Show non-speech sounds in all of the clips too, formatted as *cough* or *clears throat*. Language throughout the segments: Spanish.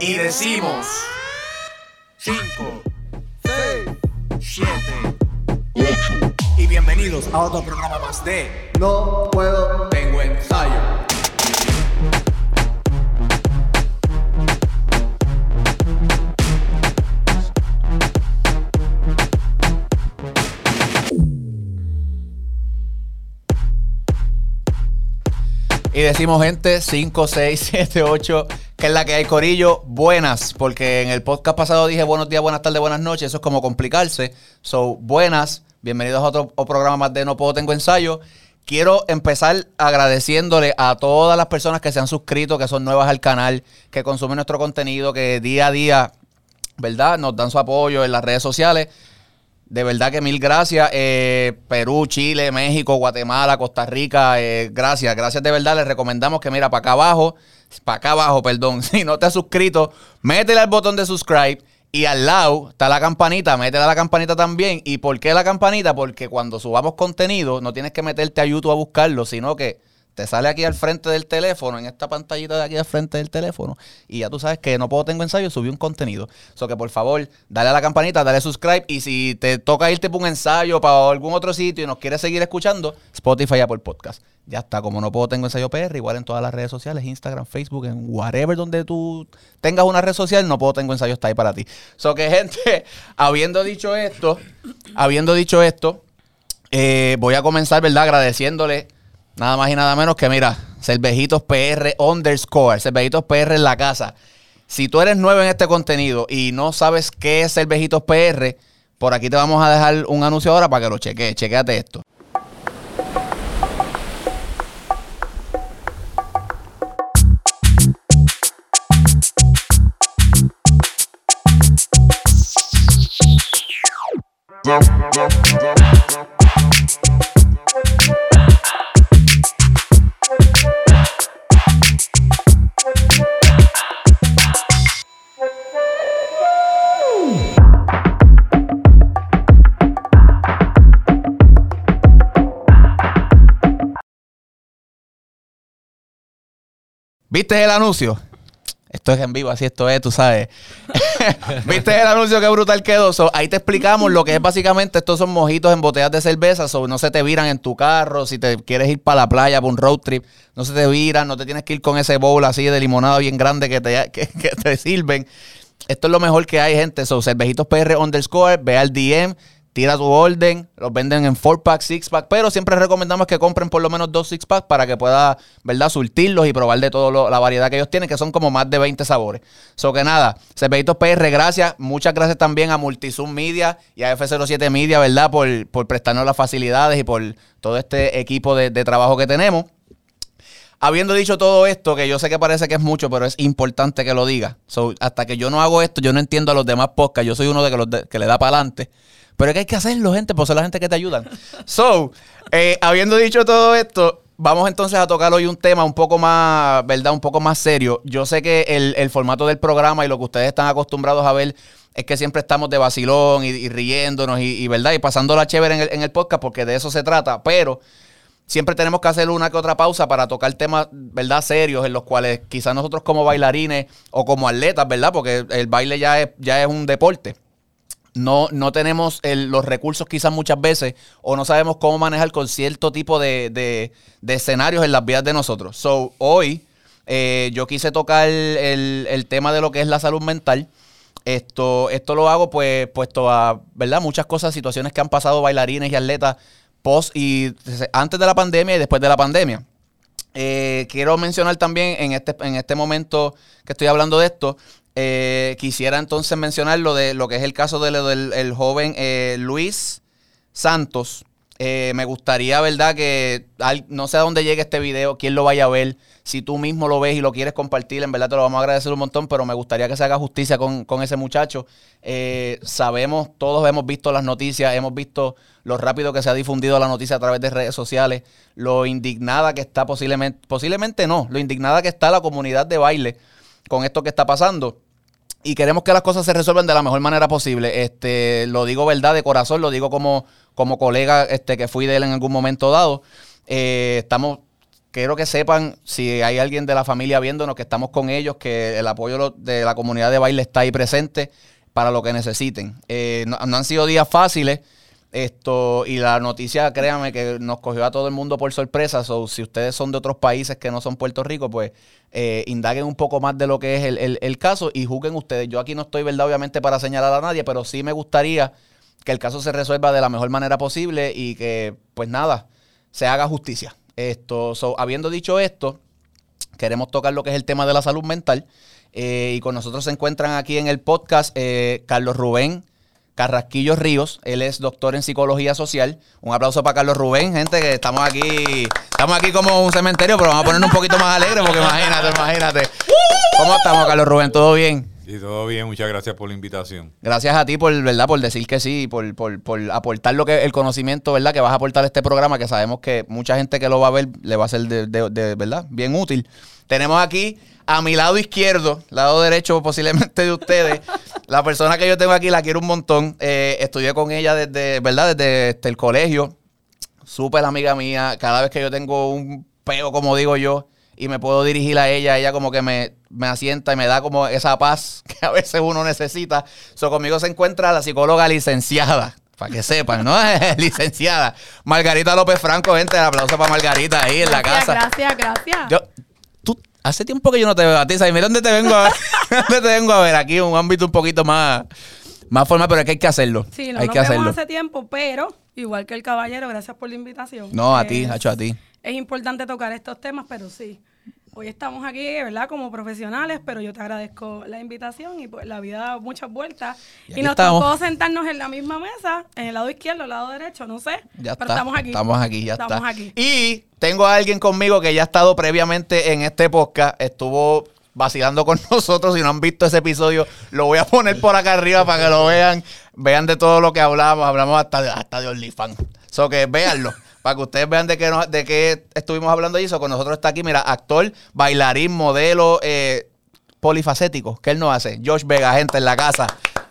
y decimos 5, 6, 7, 8 y bienvenidos a otro programa más de No puedo. Tengo ensayo. Y decimos gente 5, 6, 7, 8, que es la que hay Corillo, buenas, porque en el podcast pasado dije buenos días, buenas tardes, buenas noches, eso es como complicarse. So, buenas, bienvenidos a otro, programa más de No Puedo Tengo Ensayo. Quiero empezar agradeciéndole a todas las personas que se han suscrito, que son nuevas al canal, que consumen nuestro contenido, que día a día, ¿verdad? Nos dan su apoyo en las redes sociales. De verdad que mil gracias. Eh, Perú, Chile, México, Guatemala, Costa Rica, eh, gracias. Gracias de verdad. Les recomendamos que mira, para acá abajo, para acá abajo, perdón, *laughs* si no te has suscrito, métele al botón de subscribe y al lado está la campanita, métele a la campanita también. ¿Y por qué la campanita? Porque cuando subamos contenido no tienes que meterte a YouTube a buscarlo, sino que te sale aquí al frente del teléfono, en esta pantallita de aquí al frente del teléfono, y ya tú sabes que no puedo tengo ensayo, subí un contenido. So que por favor, dale a la campanita, dale subscribe, y si te toca irte por un ensayo para algún otro sitio y nos quieres seguir escuchando, Spotify por podcast. Ya está, como no puedo tengo ensayo PR, igual en todas las redes sociales, Instagram, Facebook, en whatever donde tú tengas una red social, no puedo tengo ensayo está ahí para ti. So que *laughs* gente, habiendo dicho esto, habiendo dicho esto, eh, voy a comenzar, ¿verdad? Agradeciéndole Nada más y nada menos que, mira, Cervejitos PR underscore, Cervejitos PR en la casa. Si tú eres nuevo en este contenido y no sabes qué es Cervejitos PR, por aquí te vamos a dejar un anuncio ahora para que lo cheques. Chequéate esto. ¿Viste el anuncio? Esto es en vivo, así esto es, tú sabes. *laughs* ¿Viste el anuncio que brutal quedó? Ahí te explicamos lo que es básicamente, estos son mojitos en botellas de cerveza, no se te viran en tu carro, si te quieres ir para la playa, para un road trip, no se te viran, no te tienes que ir con ese bowl así de limonada bien grande que te, *laughs* que te sirven. Esto es lo mejor que hay, gente. So, cervejitos PR underscore, ve al DM, tira tu orden, los venden en 4-pack, 6-pack, pero siempre recomendamos que compren por lo menos dos 6-pack para que pueda, ¿verdad?, surtirlos y probar de toda la variedad que ellos tienen, que son como más de 20 sabores. So que nada, Cervejitos PR, gracias. Muchas gracias también a Multizoom Media y a F07 Media, ¿verdad?, por, por prestarnos las facilidades y por todo este equipo de, trabajo que tenemos. Habiendo dicho todo esto, que yo sé que parece que es mucho, pero es importante que lo diga. So, hasta que yo no hago esto, yo no entiendo a los demás podcasts. Yo soy uno de los de, que le da para adelante. Pero es que hay que hacerlo, gente, por ser la gente que te ayudan. *laughs* So, eh, habiendo dicho todo esto, vamos entonces a tocar hoy un tema un poco más, ¿verdad? Un poco más serio. Yo sé que el, el formato del programa y lo que ustedes están acostumbrados a ver es que siempre estamos de vacilón y, riéndonos y, y, ¿verdad? Y pasándola chévere en el, en el podcast porque de eso se trata. Pero siempre tenemos que hacer una que otra pausa para tocar temas, ¿verdad? Serios en los cuales quizás nosotros como bailarines o como atletas, ¿verdad? Porque el baile ya es, ya es un deporte no, no tenemos los recursos quizás muchas veces o no sabemos cómo manejar con cierto tipo de, de, de escenarios en las vidas de nosotros. So, hoy eh, yo quise tocar el, el, tema de lo que es la salud mental. Esto, esto lo hago pues puesto a, ¿verdad? Muchas cosas, situaciones que han pasado bailarines y atletas post y antes de la pandemia y después de la pandemia. Eh, quiero mencionar también en este, en este momento que estoy hablando de esto, eh, quisiera entonces mencionar lo de lo que es el caso de, del el joven eh, Luis Santos. Eh, me gustaría, ¿verdad? Que no sé a dónde llegue este video, quién lo vaya a ver. Si tú mismo lo ves y lo quieres compartir, en verdad te lo vamos a agradecer un montón, pero me gustaría que se haga justicia con, con ese muchacho. Eh, sabemos, todos hemos visto las noticias, hemos visto lo rápido que se ha difundido la noticia a través de redes sociales, lo indignada que está posiblemente, posiblemente no, lo indignada que está la comunidad de baile con esto que está pasando y queremos que las cosas se resuelvan de la mejor manera posible. Este, lo digo verdad de corazón, lo digo como, como colega este, que fui de él en algún momento dado. Eh, estamos quiero que sepan, si hay alguien de la familia viéndonos, que estamos con ellos, que el apoyo de la comunidad de baile está ahí presente para lo que necesiten. Eh, no, han sido días fáciles. Esto, y la noticia, créanme, que nos cogió a todo el mundo por sorpresa. So, si ustedes son de otros países que no son Puerto Rico, pues eh, indaguen un poco más de lo que es el, el, caso y juzguen ustedes. Yo aquí no estoy, ¿verdad? Obviamente para señalar a nadie, pero sí me gustaría que el caso se resuelva de la mejor manera posible y que, pues nada, se haga justicia. Esto, habiendo dicho esto, queremos tocar lo que es el tema de la salud mental. Eh, y con nosotros se encuentran aquí en el podcast eh, Carlos Rubén Carrasquillo Ríos. Él es doctor en psicología social. Un aplauso para Carlos Rubén, gente, que estamos aquí. Estamos aquí como un cementerio, pero vamos a ponernos un poquito más alegres porque imagínate, imagínate. ¿Cómo estamos, Carlos Rubén? ¿Todo bien? Sí, todo bien. Muchas gracias por la invitación. Gracias a ti por, ¿verdad? Por decir que sí, por, por, por aportar lo que el conocimiento, ¿verdad? Que vas a aportar a este programa, que sabemos que mucha gente que lo va a ver le va a ser de, de, ¿verdad? Bien útil. Tenemos aquí a mi lado izquierdo, lado derecho posiblemente de ustedes, *laughs* la persona que yo tengo aquí la quiero un montón. Eh, estudié con ella desde, ¿verdad? Desde, este, el colegio. Súper amiga mía. Cada vez que yo tengo un peo, como digo yo, y me puedo dirigir a ella, ella como que me, me asienta y me da como esa paz *laughs* que a veces uno necesita. So, conmigo se encuentra la psicóloga licenciada. Para que sepan, ¿no? *laughs* licenciada. Margarita López Franco, gente, el aplauso para Margarita ahí en la casa. Gracias, gracias. Yo, tú, hace tiempo que yo no te veo a ti, ¿sabes? Mira dónde te vengo a ver. *laughs* ¿Dónde te vengo a ver? Aquí un ámbito un poquito más, más formal, pero es que hay que hacerlo. Sí, no hay nos que hacerlo. hace tiempo, pero igual que el caballero, gracias por la invitación. No, a ti, Hacho, a ti. Es importante tocar estos temas, pero sí. Hoy estamos aquí, ¿verdad? Como profesionales, pero yo te agradezco la invitación y pues la vida da muchas vueltas. Y, nos tocó sentarnos en la misma mesa, en el lado izquierdo, el lado derecho, no sé. Ya pero estamos aquí. Estamos aquí, ya estamos está. aquí. Y tengo a alguien conmigo que ya ha estado previamente en este podcast, estuvo vacilando con *laughs* nosotros. Si no han visto ese episodio, lo voy a poner por acá arriba para que lo vean. Vean de todo lo que hablamos. Hablamos hasta de, hasta de OnlyFans. So que véanlo para que ustedes vean de qué, de qué estuvimos hablando allí. con nosotros está aquí, mira, actor, bailarín, modelo, eh, polifacético. ¿Qué él no hace? Josh Vega, gente en la casa.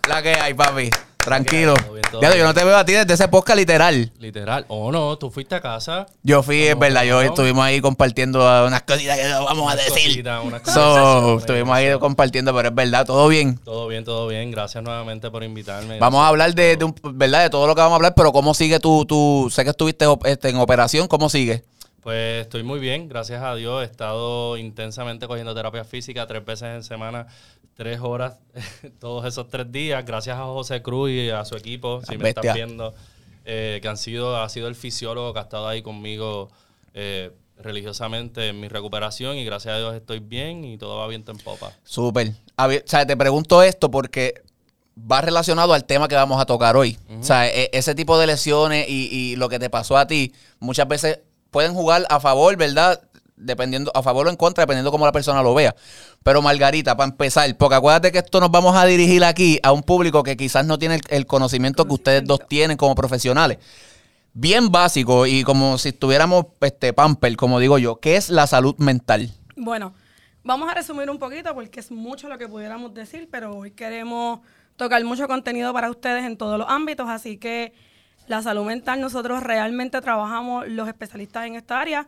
La que hay, papi. Tranquilo. yo no te veo a ti desde ese podcast literal. Literal. O oh, no, tú fuiste a casa. Yo fui, es verdad, yo estuvimos ahí compartiendo unas cositas que no vamos a decir. so, estuvimos ahí compartiendo, pero es verdad, todo bien. Todo bien, todo bien. Gracias nuevamente por invitarme. Vamos a hablar de, de verdad, de todo lo que vamos a hablar, pero cómo sigue tu, tu sé que estuviste este, en operación, ¿cómo sigue? Pues estoy muy bien, gracias a Dios. He estado intensamente cogiendo terapia física tres veces en semana, tres horas, *laughs* todos esos tres días. Gracias a José Cruz y a su equipo, si me están viendo, eh, que han sido, ha sido el fisiólogo que ha estado ahí conmigo eh, religiosamente en mi recuperación y gracias a Dios estoy bien y todo va viento en popa. Súper. O sea, te pregunto esto porque va relacionado al tema que vamos a tocar hoy. O sea, e, ese tipo de lesiones y, y, lo que te pasó a ti, muchas veces pueden jugar a favor, ¿verdad? Dependiendo, a favor o en contra, dependiendo cómo la persona lo vea. Pero Margarita, para empezar, porque acuérdate que esto nos vamos a dirigir aquí a un público que quizás no tiene el, conocimiento que ustedes dos tienen como profesionales. Bien básico y como si estuviéramos este, pamper, como digo yo, ¿qué es la salud mental? Bueno, vamos a resumir un poquito porque es mucho lo que pudiéramos decir, pero hoy queremos tocar mucho contenido para ustedes en todos los ámbitos, así que la salud mental, nosotros realmente trabajamos los especialistas en esta área,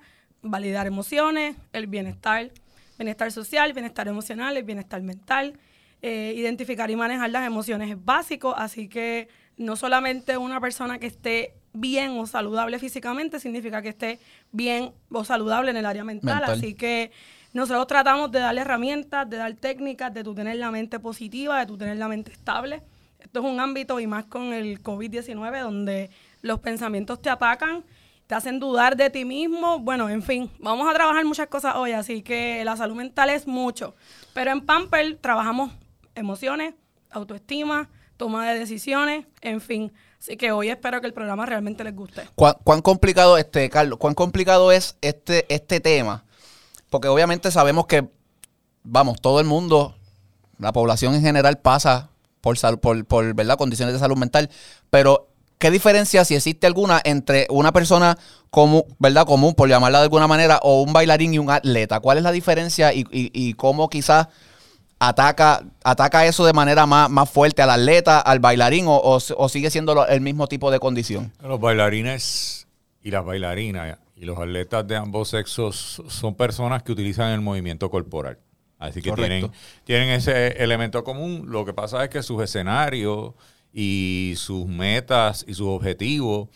validar emociones, el bienestar, bienestar social, bienestar emocional, el bienestar mental. Eh, identificar y manejar las emociones es básico, así que no solamente una persona que esté bien o saludable físicamente significa que esté bien o saludable en el área mental. Así que nosotros tratamos de darle herramientas, de dar técnicas, de tú tener la mente positiva, de tú tener la mente estable esto es un ámbito y más con el COVID-19 donde los pensamientos te atacan, te hacen dudar de ti mismo. Bueno, en fin, vamos a trabajar muchas cosas hoy, así que la salud mental es mucho. Pero en Pamper trabajamos emociones, autoestima, toma de decisiones, en fin. Así que hoy espero que el programa realmente les guste. ¿Cuán, complicado, este, Carlos, cuán complicado es este, este tema? Porque obviamente sabemos que, vamos, todo el mundo, la población en general pasa por, por, por ¿verdad? condiciones de salud mental, pero ¿qué diferencia, si existe alguna, entre una persona común, ¿verdad? común, por llamarla de alguna manera, o un bailarín y un atleta? ¿Cuál es la diferencia y, y, cómo quizás ataca, ataca eso de manera más, más fuerte al atleta, al bailarín, o, sigue siendo el mismo tipo de condición? Los bailarines y las bailarinas y los atletas de ambos sexos son personas que utilizan el movimiento corporal. Así que tienen, tienen ese elemento común. Lo que pasa es que sus escenarios y sus metas y sus objetivos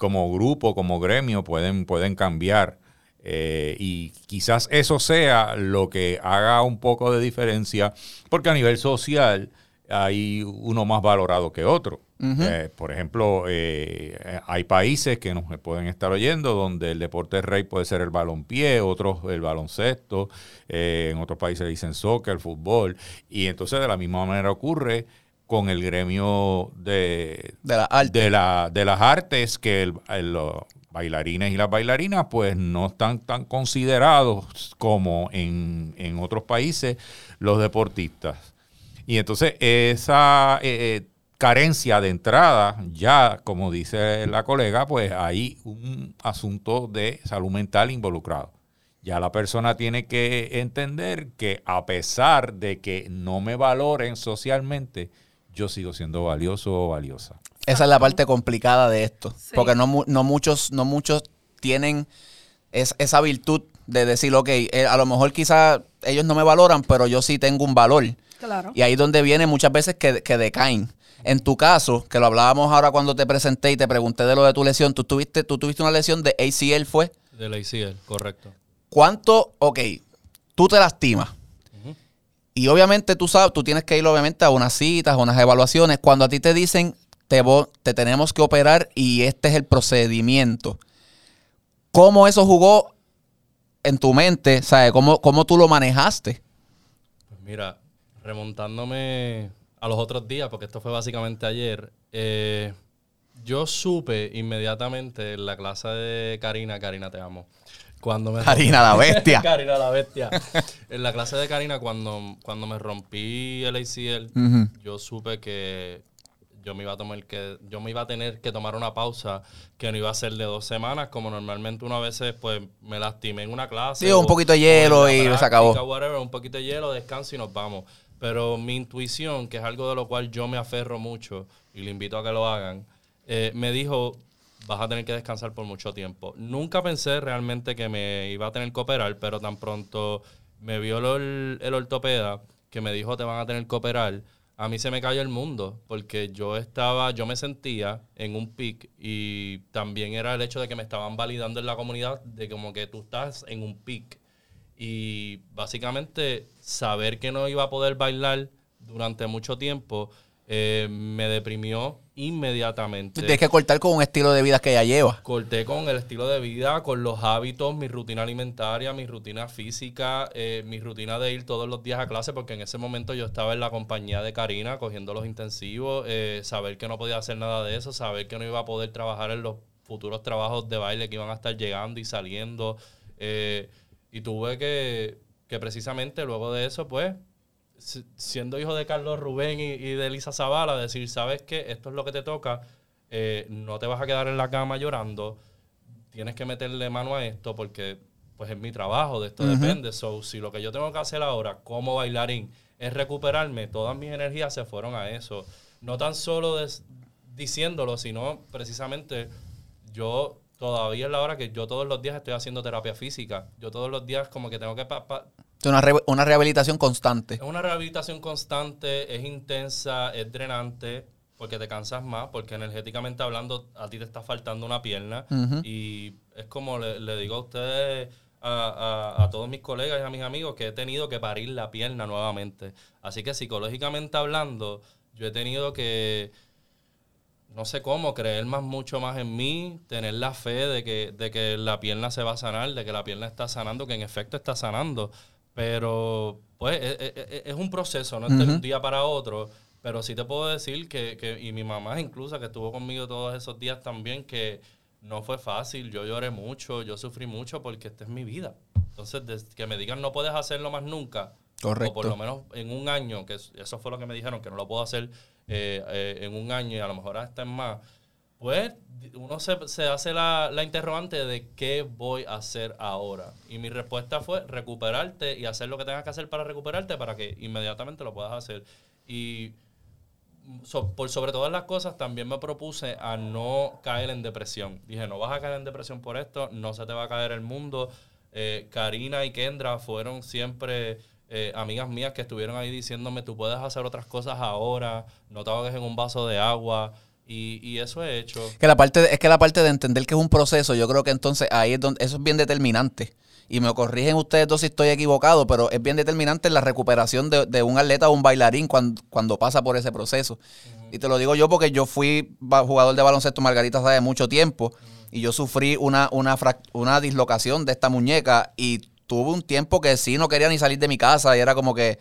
como grupo, como gremio, pueden, pueden cambiar. Eh, y quizás eso sea lo que haga un poco de diferencia, porque a nivel social hay uno más valorado que otro. Eh, por ejemplo, eh, hay países que nos pueden estar oyendo donde el deporte rey puede ser el balonpié, otros el baloncesto, en otros países dicen soccer, el fútbol, y entonces de la misma manera ocurre con el gremio de, de, la, de las artes que el, los bailarines y las bailarinas pues no están tan considerados como en, otros países los deportistas. Y entonces esa eh, eh, carencia de entrada, ya como dice la colega, pues hay un asunto de salud mental involucrado. Ya la persona tiene que entender que a pesar de que no me valoren socialmente, yo sigo siendo valioso o valiosa. Esa es la parte complicada de esto, porque no, muchos, no muchos tienen esa virtud de decir, ok, eh, a lo mejor quizás ellos no me valoran, pero yo sí tengo un valor. Claro. Y ahí es donde viene muchas veces que, decaen. En tu caso, que lo hablábamos ahora cuando te presenté y te pregunté de lo de tu lesión, tú tuviste, tú tuviste una lesión de ACL, ¿fue? De la ACL, correcto. ¿Cuánto, ok, tú te lastimas? Y obviamente tú sabes, tú tienes que ir obviamente a unas citas, a unas evaluaciones. Cuando a ti te dicen, te, te tenemos que operar y este es el procedimiento. ¿Cómo eso jugó en tu mente? ¿Sabes? ¿Cómo, ¿Cómo tú lo manejaste? Pues mira, remontándome a los otros días, porque esto fue básicamente ayer, eh, yo supe inmediatamente en la clase de Karina, Karina te amo, cuando me Karina la bestia. *laughs* Karina la bestia. en la clase de Karina, cuando, cuando me rompí el ACL, yo supe que yo me iba a tomar que yo me iba a tener que tomar una pausa que no iba a ser de dos semanas como normalmente una veces pues me lastimé en una clase sí un poquito de hielo y se acabó un poquito de hielo descanso y nos vamos pero mi intuición que es algo de lo cual yo me aferro mucho y le invito a que lo hagan eh, me dijo vas a tener que descansar por mucho tiempo. Nunca pensé realmente que me iba a tener que operar, pero tan pronto me vio el, el ortopeda que me dijo te van a tener que operar, a mí se me cayó el mundo, porque yo estaba, yo me sentía en un pic y también era el hecho de que me estaban validando en la comunidad de como que tú estás en un pic. Y básicamente saber que no iba a poder bailar durante mucho tiempo eh, me deprimió inmediatamente. Tienes que cortar con un estilo de vida que ya lleva. Corté con el estilo de vida, con los hábitos, mi rutina alimentaria, mi rutina física, eh, mi rutina de ir todos los días a clase, porque en ese momento yo estaba en la compañía de Karina cogiendo los intensivos, eh, saber que no podía hacer nada de eso, saber que no iba a poder trabajar en los futuros trabajos de baile que iban a estar llegando y saliendo. y tuve que, que precisamente luego de eso, pues, siendo hijo de Carlos Rubén y, de Elisa Zavala, decir, sabes que esto es lo que te toca, eh, no te vas a quedar en la cama llorando, tienes que meterle mano a esto porque pues es mi trabajo, de esto depende. So, si lo que yo tengo que hacer ahora como bailarín es recuperarme, todas mis energías se fueron a eso. No tan solo diciéndolo, sino precisamente yo todavía es la hora que yo todos los días estoy haciendo terapia física. Yo todos los días como que tengo que una, una rehabilitación constante. Es una rehabilitación constante, es intensa, es drenante, porque te cansas más, porque energéticamente hablando a ti te está faltando una pierna. Y es como le, digo a ustedes, a, a, todos mis colegas y a mis amigos, que he tenido que parir la pierna nuevamente. Así que psicológicamente hablando, yo he tenido que no sé cómo, creer más mucho más en mí, tener la fe de que, de que la pierna se va a sanar, de que la pierna está sanando, que en efecto está sanando. Pero, pues, e, e, e, es, un proceso, no es de un día para otro. Pero sí te puedo decir que, que, y mi mamá incluso, que estuvo conmigo todos esos días también, que no fue fácil. Yo lloré mucho, yo sufrí mucho porque esta es mi vida. Entonces, que me digan no puedes hacerlo más nunca. Correcto. O por lo menos en un año, que eso fue lo que me dijeron, que no lo puedo hacer eh, eh, en un año y a lo mejor hasta en más pues uno se, se hace la, la, interrogante de qué voy a hacer ahora. Y mi respuesta fue recuperarte y hacer lo que tengas que hacer para recuperarte para que inmediatamente lo puedas hacer. Y por sobre todas las cosas, también me propuse a no caer en depresión. Dije, no vas a caer en depresión por esto, no se te va a caer el mundo. Eh, Karina y Kendra fueron siempre eh, amigas mías que estuvieron ahí diciéndome, tú puedes hacer otras cosas ahora, no te ahogues en un vaso de agua. Y, y, eso he hecho. Que la parte es que la parte de entender que es un proceso, yo creo que entonces ahí es donde eso es bien determinante y me corrigen ustedes dos si estoy equivocado, pero es bien determinante la recuperación de, un atleta o un bailarín cuando, cuando pasa por ese proceso. Y te lo digo yo porque yo fui jugador de baloncesto Margarita hace mucho tiempo y yo sufrí una, una, una dislocación de esta muñeca y tuve un tiempo que sí no quería ni salir de mi casa y era como que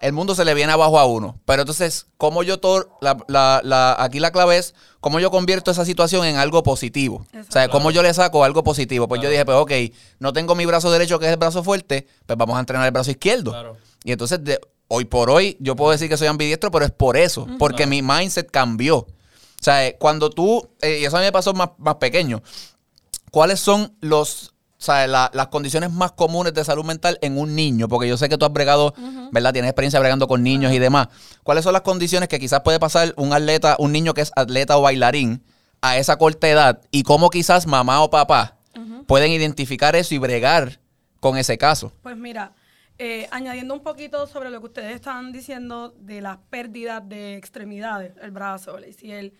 el mundo se le viene abajo a uno. Pero entonces, ¿cómo yo todo, la, la, la, aquí la clave es cómo yo convierto esa situación en algo positivo. O sea, cómo yo le saco algo positivo. Pues yo dije, pues ok, no tengo mi brazo derecho que es el brazo fuerte, pues vamos a entrenar el brazo izquierdo. Y entonces, de, hoy por hoy, yo puedo decir que soy ambidiestro, pero es por eso, porque mi mindset cambió. O sea, eh, cuando tú, eh, y eso a mí me pasó más, más pequeño, ¿cuáles son los o sea, las condiciones más comunes de salud mental en un niño, porque yo sé que tú has bregado, ¿verdad? Tienes experiencia bregando con niños y demás. ¿Cuáles son las condiciones que quizás puede pasar un atleta, un niño que es atleta o bailarín a esa corta edad y cómo quizás mamá o papá pueden identificar eso y bregar con ese caso? Pues mira, eh, añadiendo un poquito sobre lo que ustedes estaban diciendo de las pérdidas de extremidades, el brazo, el ACL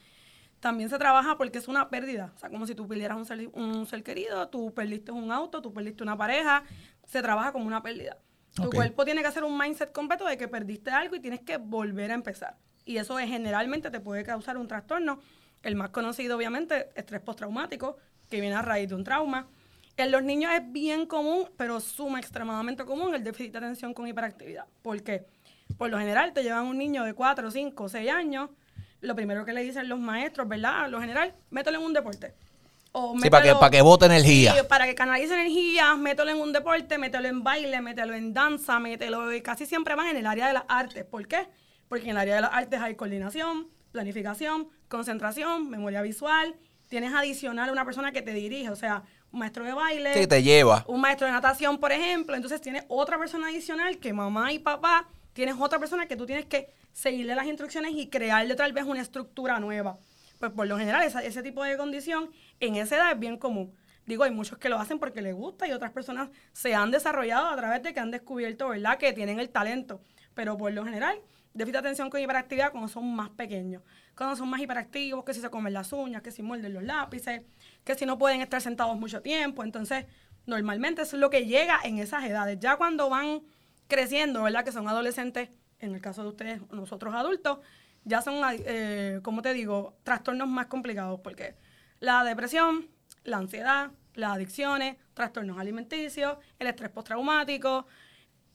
también se trabaja porque es una pérdida. O sea, como si tú perdieras un ser, un ser querido, tú perdiste un auto, tú perdiste una pareja, se trabaja como una pérdida. Tu cuerpo tiene que hacer un mindset completo de que perdiste algo y tienes que volver a empezar. Y eso es, generalmente te puede causar un trastorno. El más conocido, obviamente, estrés postraumático, que viene a raíz de un trauma. En los niños es bien común, pero suma extremadamente común el déficit de atención con hiperactividad. ¿Por qué? Por lo general te llevan un niño de 4, 5, 6 años lo primero que le dicen los maestros, ¿verdad? Lo general, mételo en un deporte. O sí, para que, para que bote energía. para que canalice energía, mételo en un deporte, mételo en baile, mételo en danza, mételo. Casi siempre van en el área de las artes. ¿Por qué? Porque en el área de las artes hay coordinación, planificación, concentración, memoria visual. Tienes adicional una persona que te dirige, o sea, un maestro de baile. Sí, te lleva. Un maestro de natación, por ejemplo. Entonces tienes otra persona adicional que mamá y papá. Tienes otra persona que tú tienes que seguirle las instrucciones y crearle tal vez una estructura nueva. Pues por lo general ese tipo de condición en esa edad es bien común. Digo, hay muchos que lo hacen porque les gusta y otras personas se han desarrollado a través de que han descubierto, ¿verdad?, que tienen el talento. Pero por lo general, déficit de atención con hiperactividad cuando son más pequeños. Cuando son más hiperactivos, que si se comen las uñas, que si muerden los lápices, que si no pueden estar sentados mucho tiempo. Entonces, normalmente eso es lo que llega en esas edades. Ya cuando van creciendo, ¿verdad?, que son adolescentes en el caso de ustedes, nosotros adultos, ya son, eh, como te digo, trastornos más complicados, porque la depresión, la ansiedad, las adicciones, trastornos alimenticios, el estrés postraumático,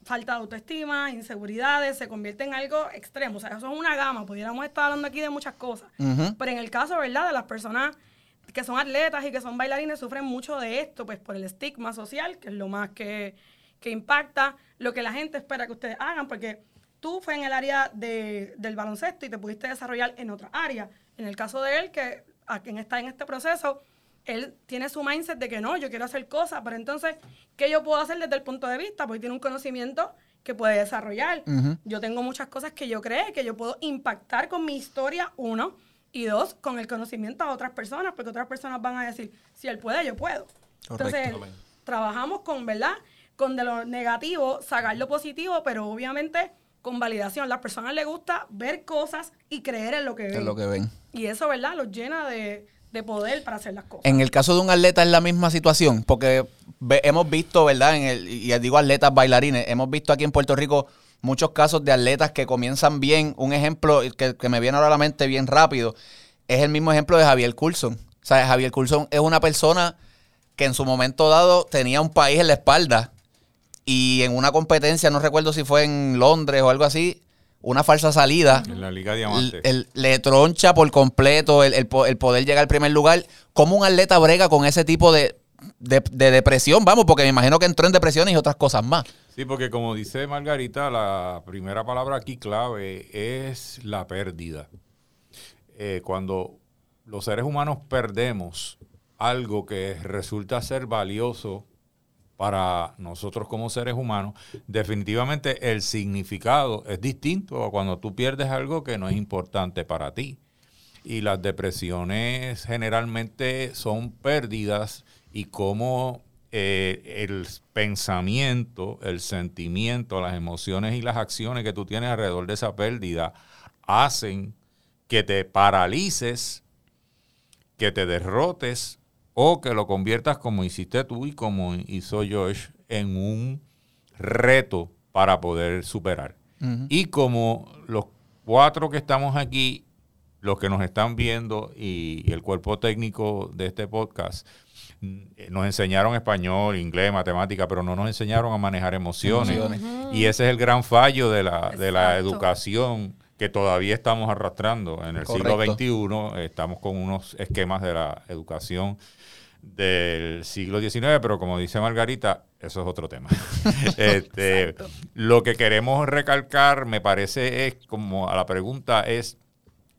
falta de autoestima, inseguridades, se convierte en algo extremo. O sea, eso es una gama. Pudiéramos estar hablando aquí de muchas cosas. Pero en el caso, ¿verdad?, de las personas que son atletas y que son bailarines, sufren mucho de esto, pues por el estigma social, que es lo más que, que impacta, lo que la gente espera que ustedes hagan, porque tú fue en el área del baloncesto y te pudiste desarrollar en otra área. En el caso de él, que a quien está en este proceso, él tiene su mindset de que no, yo quiero hacer cosas, pero entonces, ¿qué yo puedo hacer desde el punto de vista? Porque tiene un conocimiento que puede desarrollar. Yo tengo muchas cosas que yo creo que yo puedo impactar con mi historia, uno, y dos, con el conocimiento a otras personas, porque otras personas van a decir, si él puede, yo puedo. Entonces, trabajamos con, ¿verdad? Con de lo negativo, sacar lo positivo, pero obviamente con validación. Las personas les gusta ver cosas y creer en lo que ven. En lo que ven. Y eso, ¿verdad? Los llena de, poder para hacer las cosas. En el caso de un atleta es la misma situación, porque hemos visto, ¿verdad? En el, y digo atletas bailarines, hemos visto aquí en Puerto Rico muchos casos de atletas que comienzan bien. Un ejemplo que, que me viene ahora a la mente bien rápido es el mismo ejemplo de Javier Coulson. O sea, Javier Coulson es una persona que en su momento dado tenía un país en la espalda y en una competencia, no recuerdo si fue en Londres o algo así, una falsa salida. En la Liga Diamante. El, le troncha por completo el, poder llegar al primer lugar. ¿Cómo un atleta brega con ese tipo de, depresión? Vamos, porque me imagino que entró en depresión y otras cosas más. Sí, porque como dice Margarita, la primera palabra aquí clave es la pérdida. Eh, cuando los seres humanos perdemos algo que resulta ser valioso para nosotros como seres humanos, definitivamente el significado es distinto a cuando tú pierdes algo que no es importante para ti. Y las depresiones generalmente son pérdidas y cómo eh, el pensamiento, el sentimiento, las emociones y las acciones que tú tienes alrededor de esa pérdida hacen que te paralices, que te derrotes o que lo conviertas como hiciste tú y como hizo Josh en un reto para poder superar. Y como los cuatro que estamos aquí, los que nos están viendo y, el cuerpo técnico de este podcast, nos enseñaron español, inglés, matemática, pero no nos enseñaron a manejar emociones. Y ese es el gran fallo de la, de la educación que todavía estamos arrastrando. En el siglo XXI estamos con unos esquemas de la educación del siglo XIX, pero como dice Margarita, eso es otro tema. *laughs* *laughs* este, lo que queremos recalcar, me parece, es como a la pregunta, es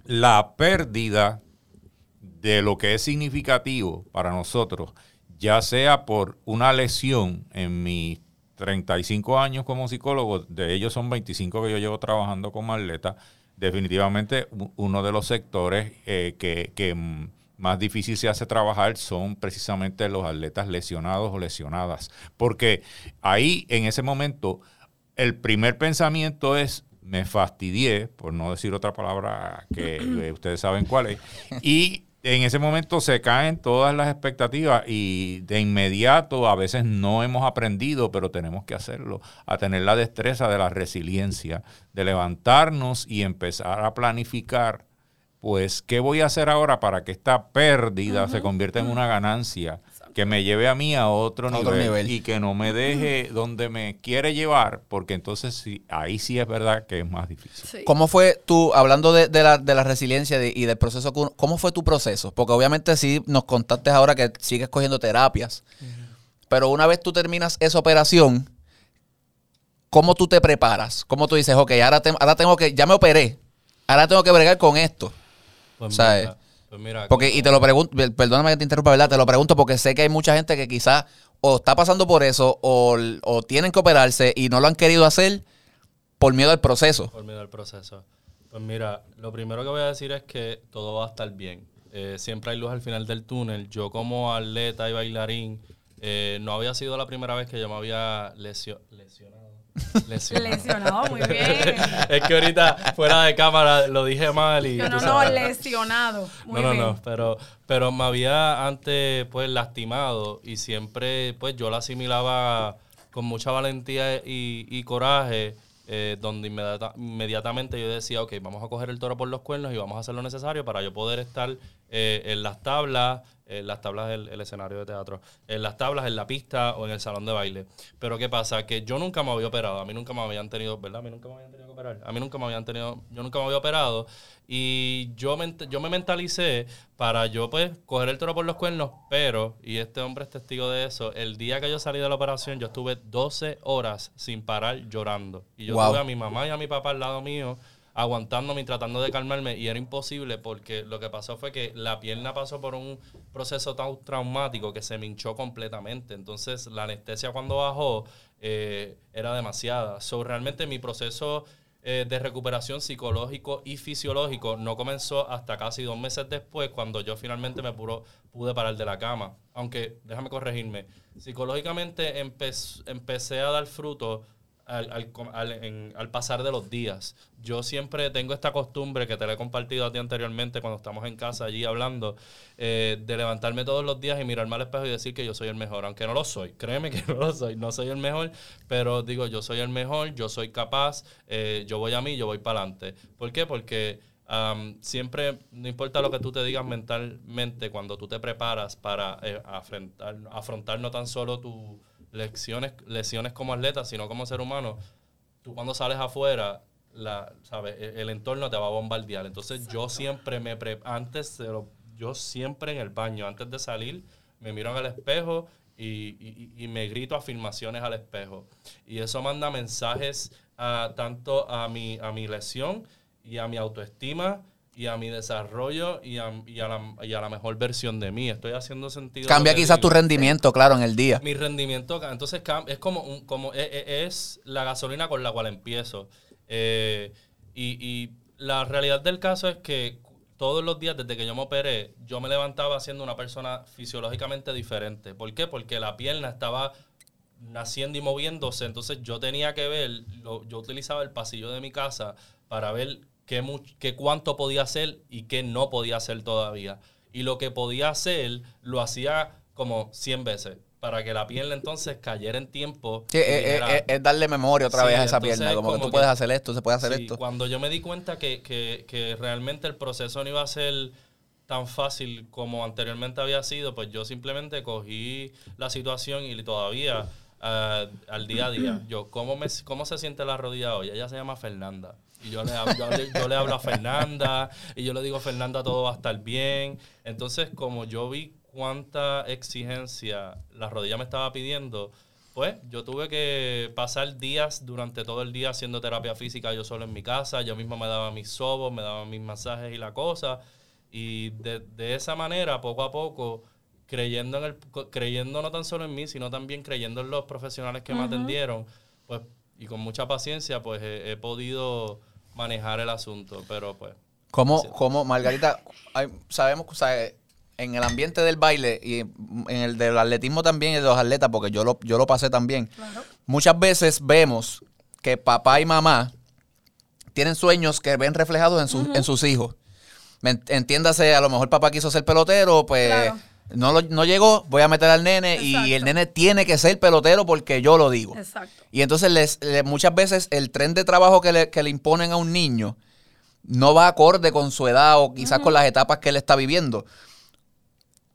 la pérdida de lo que es significativo para nosotros, ya sea por una lesión en mis 35 años como psicólogo, de ellos son 25 que yo llevo trabajando como atleta, definitivamente uno de los sectores eh, que, que más difícil se hace trabajar son precisamente los atletas lesionados o lesionadas. Porque ahí, en ese momento, el primer pensamiento es, me fastidié, por no decir otra palabra que *clears throat* ustedes saben cuál es, y en ese momento se caen todas las expectativas y de inmediato a veces no hemos aprendido, pero tenemos que hacerlo, a tener la destreza de la resiliencia, de levantarnos y empezar a planificar pues, ¿qué voy a hacer ahora para que esta pérdida se convierta en una ganancia? Que me lleve a mí a otro, nivel, y que no me deje donde me quiere llevar, porque entonces sí, ahí sí es verdad que es más difícil. ¿Cómo fue tú, hablando de, la, de la, resiliencia y del proceso, cómo fue tu proceso? Porque obviamente sí nos contaste ahora que sigues cogiendo terapias, pero una vez tú terminas esa operación, ¿cómo tú te preparas? ¿Cómo tú dices, ok, ahora, ahora tengo que, ya me operé, ahora tengo que bregar con esto? Pues pues mira, porque, y te lo pregunto, perdóname que te interrumpa, ¿verdad? Te lo pregunto porque sé que hay mucha gente que quizás o está pasando por eso o, tienen que operarse y no lo han querido hacer por miedo al proceso. Por miedo al proceso. Pues mira, lo primero que voy a decir es que todo va a estar bien. Eh, siempre hay luz al final del túnel. Yo como atleta y bailarín, eh, no había sido la primera vez que yo me había lesionado Lesionado. muy bien. *laughs* es que ahorita fuera de cámara lo dije mal y... no, no, lesionado. no, no, no, pero, pero me había antes pues lastimado y siempre pues yo la asimilaba con mucha valentía y, coraje. Eh, donde inmediatamente yo decía, ok, vamos a coger el toro por los cuernos y vamos a hacer lo necesario para yo poder estar eh, en las tablas, en las tablas del escenario de teatro, en las tablas, en la pista o en el salón de baile. Pero ¿qué pasa? Que yo nunca me había operado, a mí nunca me habían tenido, ¿verdad? A mí nunca me habían tenido que operar, a mí nunca me habían tenido, yo nunca me había operado y yo me, yo me mentalicé para yo pues coger el toro por los cuernos, pero, y este hombre es testigo de eso, el día que yo salí de la operación yo estuve 12 horas sin parar llorando. Y yo tuve a mi mamá y a mi papá al lado mío aguantándome y tratando de calmarme y era imposible porque lo que pasó fue que la pierna pasó por un proceso tan traumático que se me hinchó completamente. Entonces la anestesia cuando bajó eh, era demasiada. So, realmente mi proceso eh, de recuperación psicológico y fisiológico no comenzó hasta casi dos meses después cuando yo finalmente me pude parar de la cama. Aunque, déjame corregirme, psicológicamente empecé a dar fruto al, al, al, pasar de los días. Yo siempre tengo esta costumbre que te la he compartido a ti anteriormente cuando estamos en casa allí hablando, eh, de levantarme todos los días y mirarme al espejo y decir que yo soy el mejor, aunque no lo soy. Créeme que *laughs* no lo soy, no soy el mejor, pero digo, yo soy el mejor, yo soy capaz, eh, yo voy a mí, yo voy para adelante. ¿Por qué? Porque siempre, no importa lo que tú te digas mentalmente, cuando tú te preparas para eh, afrontar, afrontar no tan solo tu lecciones, lesiones como atleta, sino como ser humano, tú cuando sales afuera, la, ¿sabes? E, el, entorno te va a bombardear. Entonces yo siempre me pre antes de yo siempre en el baño, antes de salir, me miro en el espejo y, me grito afirmaciones al espejo. Y eso manda mensajes a, tanto a mi, a mi lesión y a mi autoestima y a mi desarrollo y a, y a, la, y a la mejor versión de mí. Estoy haciendo sentido. Cambia quizás tu rendimiento, claro, en el día. Mi rendimiento, entonces es como, un, como es, e, e, es, la gasolina con la cual empiezo. Eh, y, y la realidad del caso es que todos los días desde que yo me operé, yo me levantaba siendo una persona fisiológicamente diferente. ¿Por qué? Porque la pierna estaba naciendo y moviéndose, entonces yo tenía que ver, yo utilizaba el pasillo de mi casa para ver qué, qué cuánto podía hacer y qué no podía hacer todavía. Y lo que podía hacer lo hacía como 100 veces para que la pierna entonces cayera en tiempo. Sí, es, darle memoria otra vez a esa pierna, como, que tú puedes hacer esto, se puede hacer esto. Cuando yo me di cuenta que, que, que, realmente el proceso no iba a ser tan fácil como anteriormente había sido, pues yo simplemente cogí la situación y todavía uh, al día a día, *clears throat* yo, ¿cómo, me, ¿cómo se siente la rodilla hoy? Ella se llama Fernanda. Y yo le, yo, le hablo a Fernanda y yo le digo, Fernanda, todo va a estar bien. Entonces, como yo vi cuánta exigencia la rodilla me estaba pidiendo, pues yo tuve que pasar días durante todo el día haciendo terapia física yo solo en mi casa. Yo mismo me daba mis sobos, me daba mis masajes y la cosa. Y de, de esa manera, poco a poco, creyendo en el creyendo no tan solo en mí, sino también creyendo en los profesionales que me atendieron, pues y con mucha paciencia pues he, podido manejar el asunto, pero pues ¿Cómo, Margarita, sabemos que en el ambiente del baile y en el del atletismo también y de los atletas, porque yo lo, yo lo pasé también, muchas veces vemos que papá y mamá tienen sueños que ven reflejados en, en sus hijos. Entiéndase, a lo mejor papá quiso ser pelotero, pues no, no llegó, voy a meter al nene y el nene tiene que ser pelotero porque yo lo digo. Exacto. Y entonces les, muchas veces el tren de trabajo que le, que le, imponen a un niño no va acorde con su edad o quizás con las etapas que él está viviendo.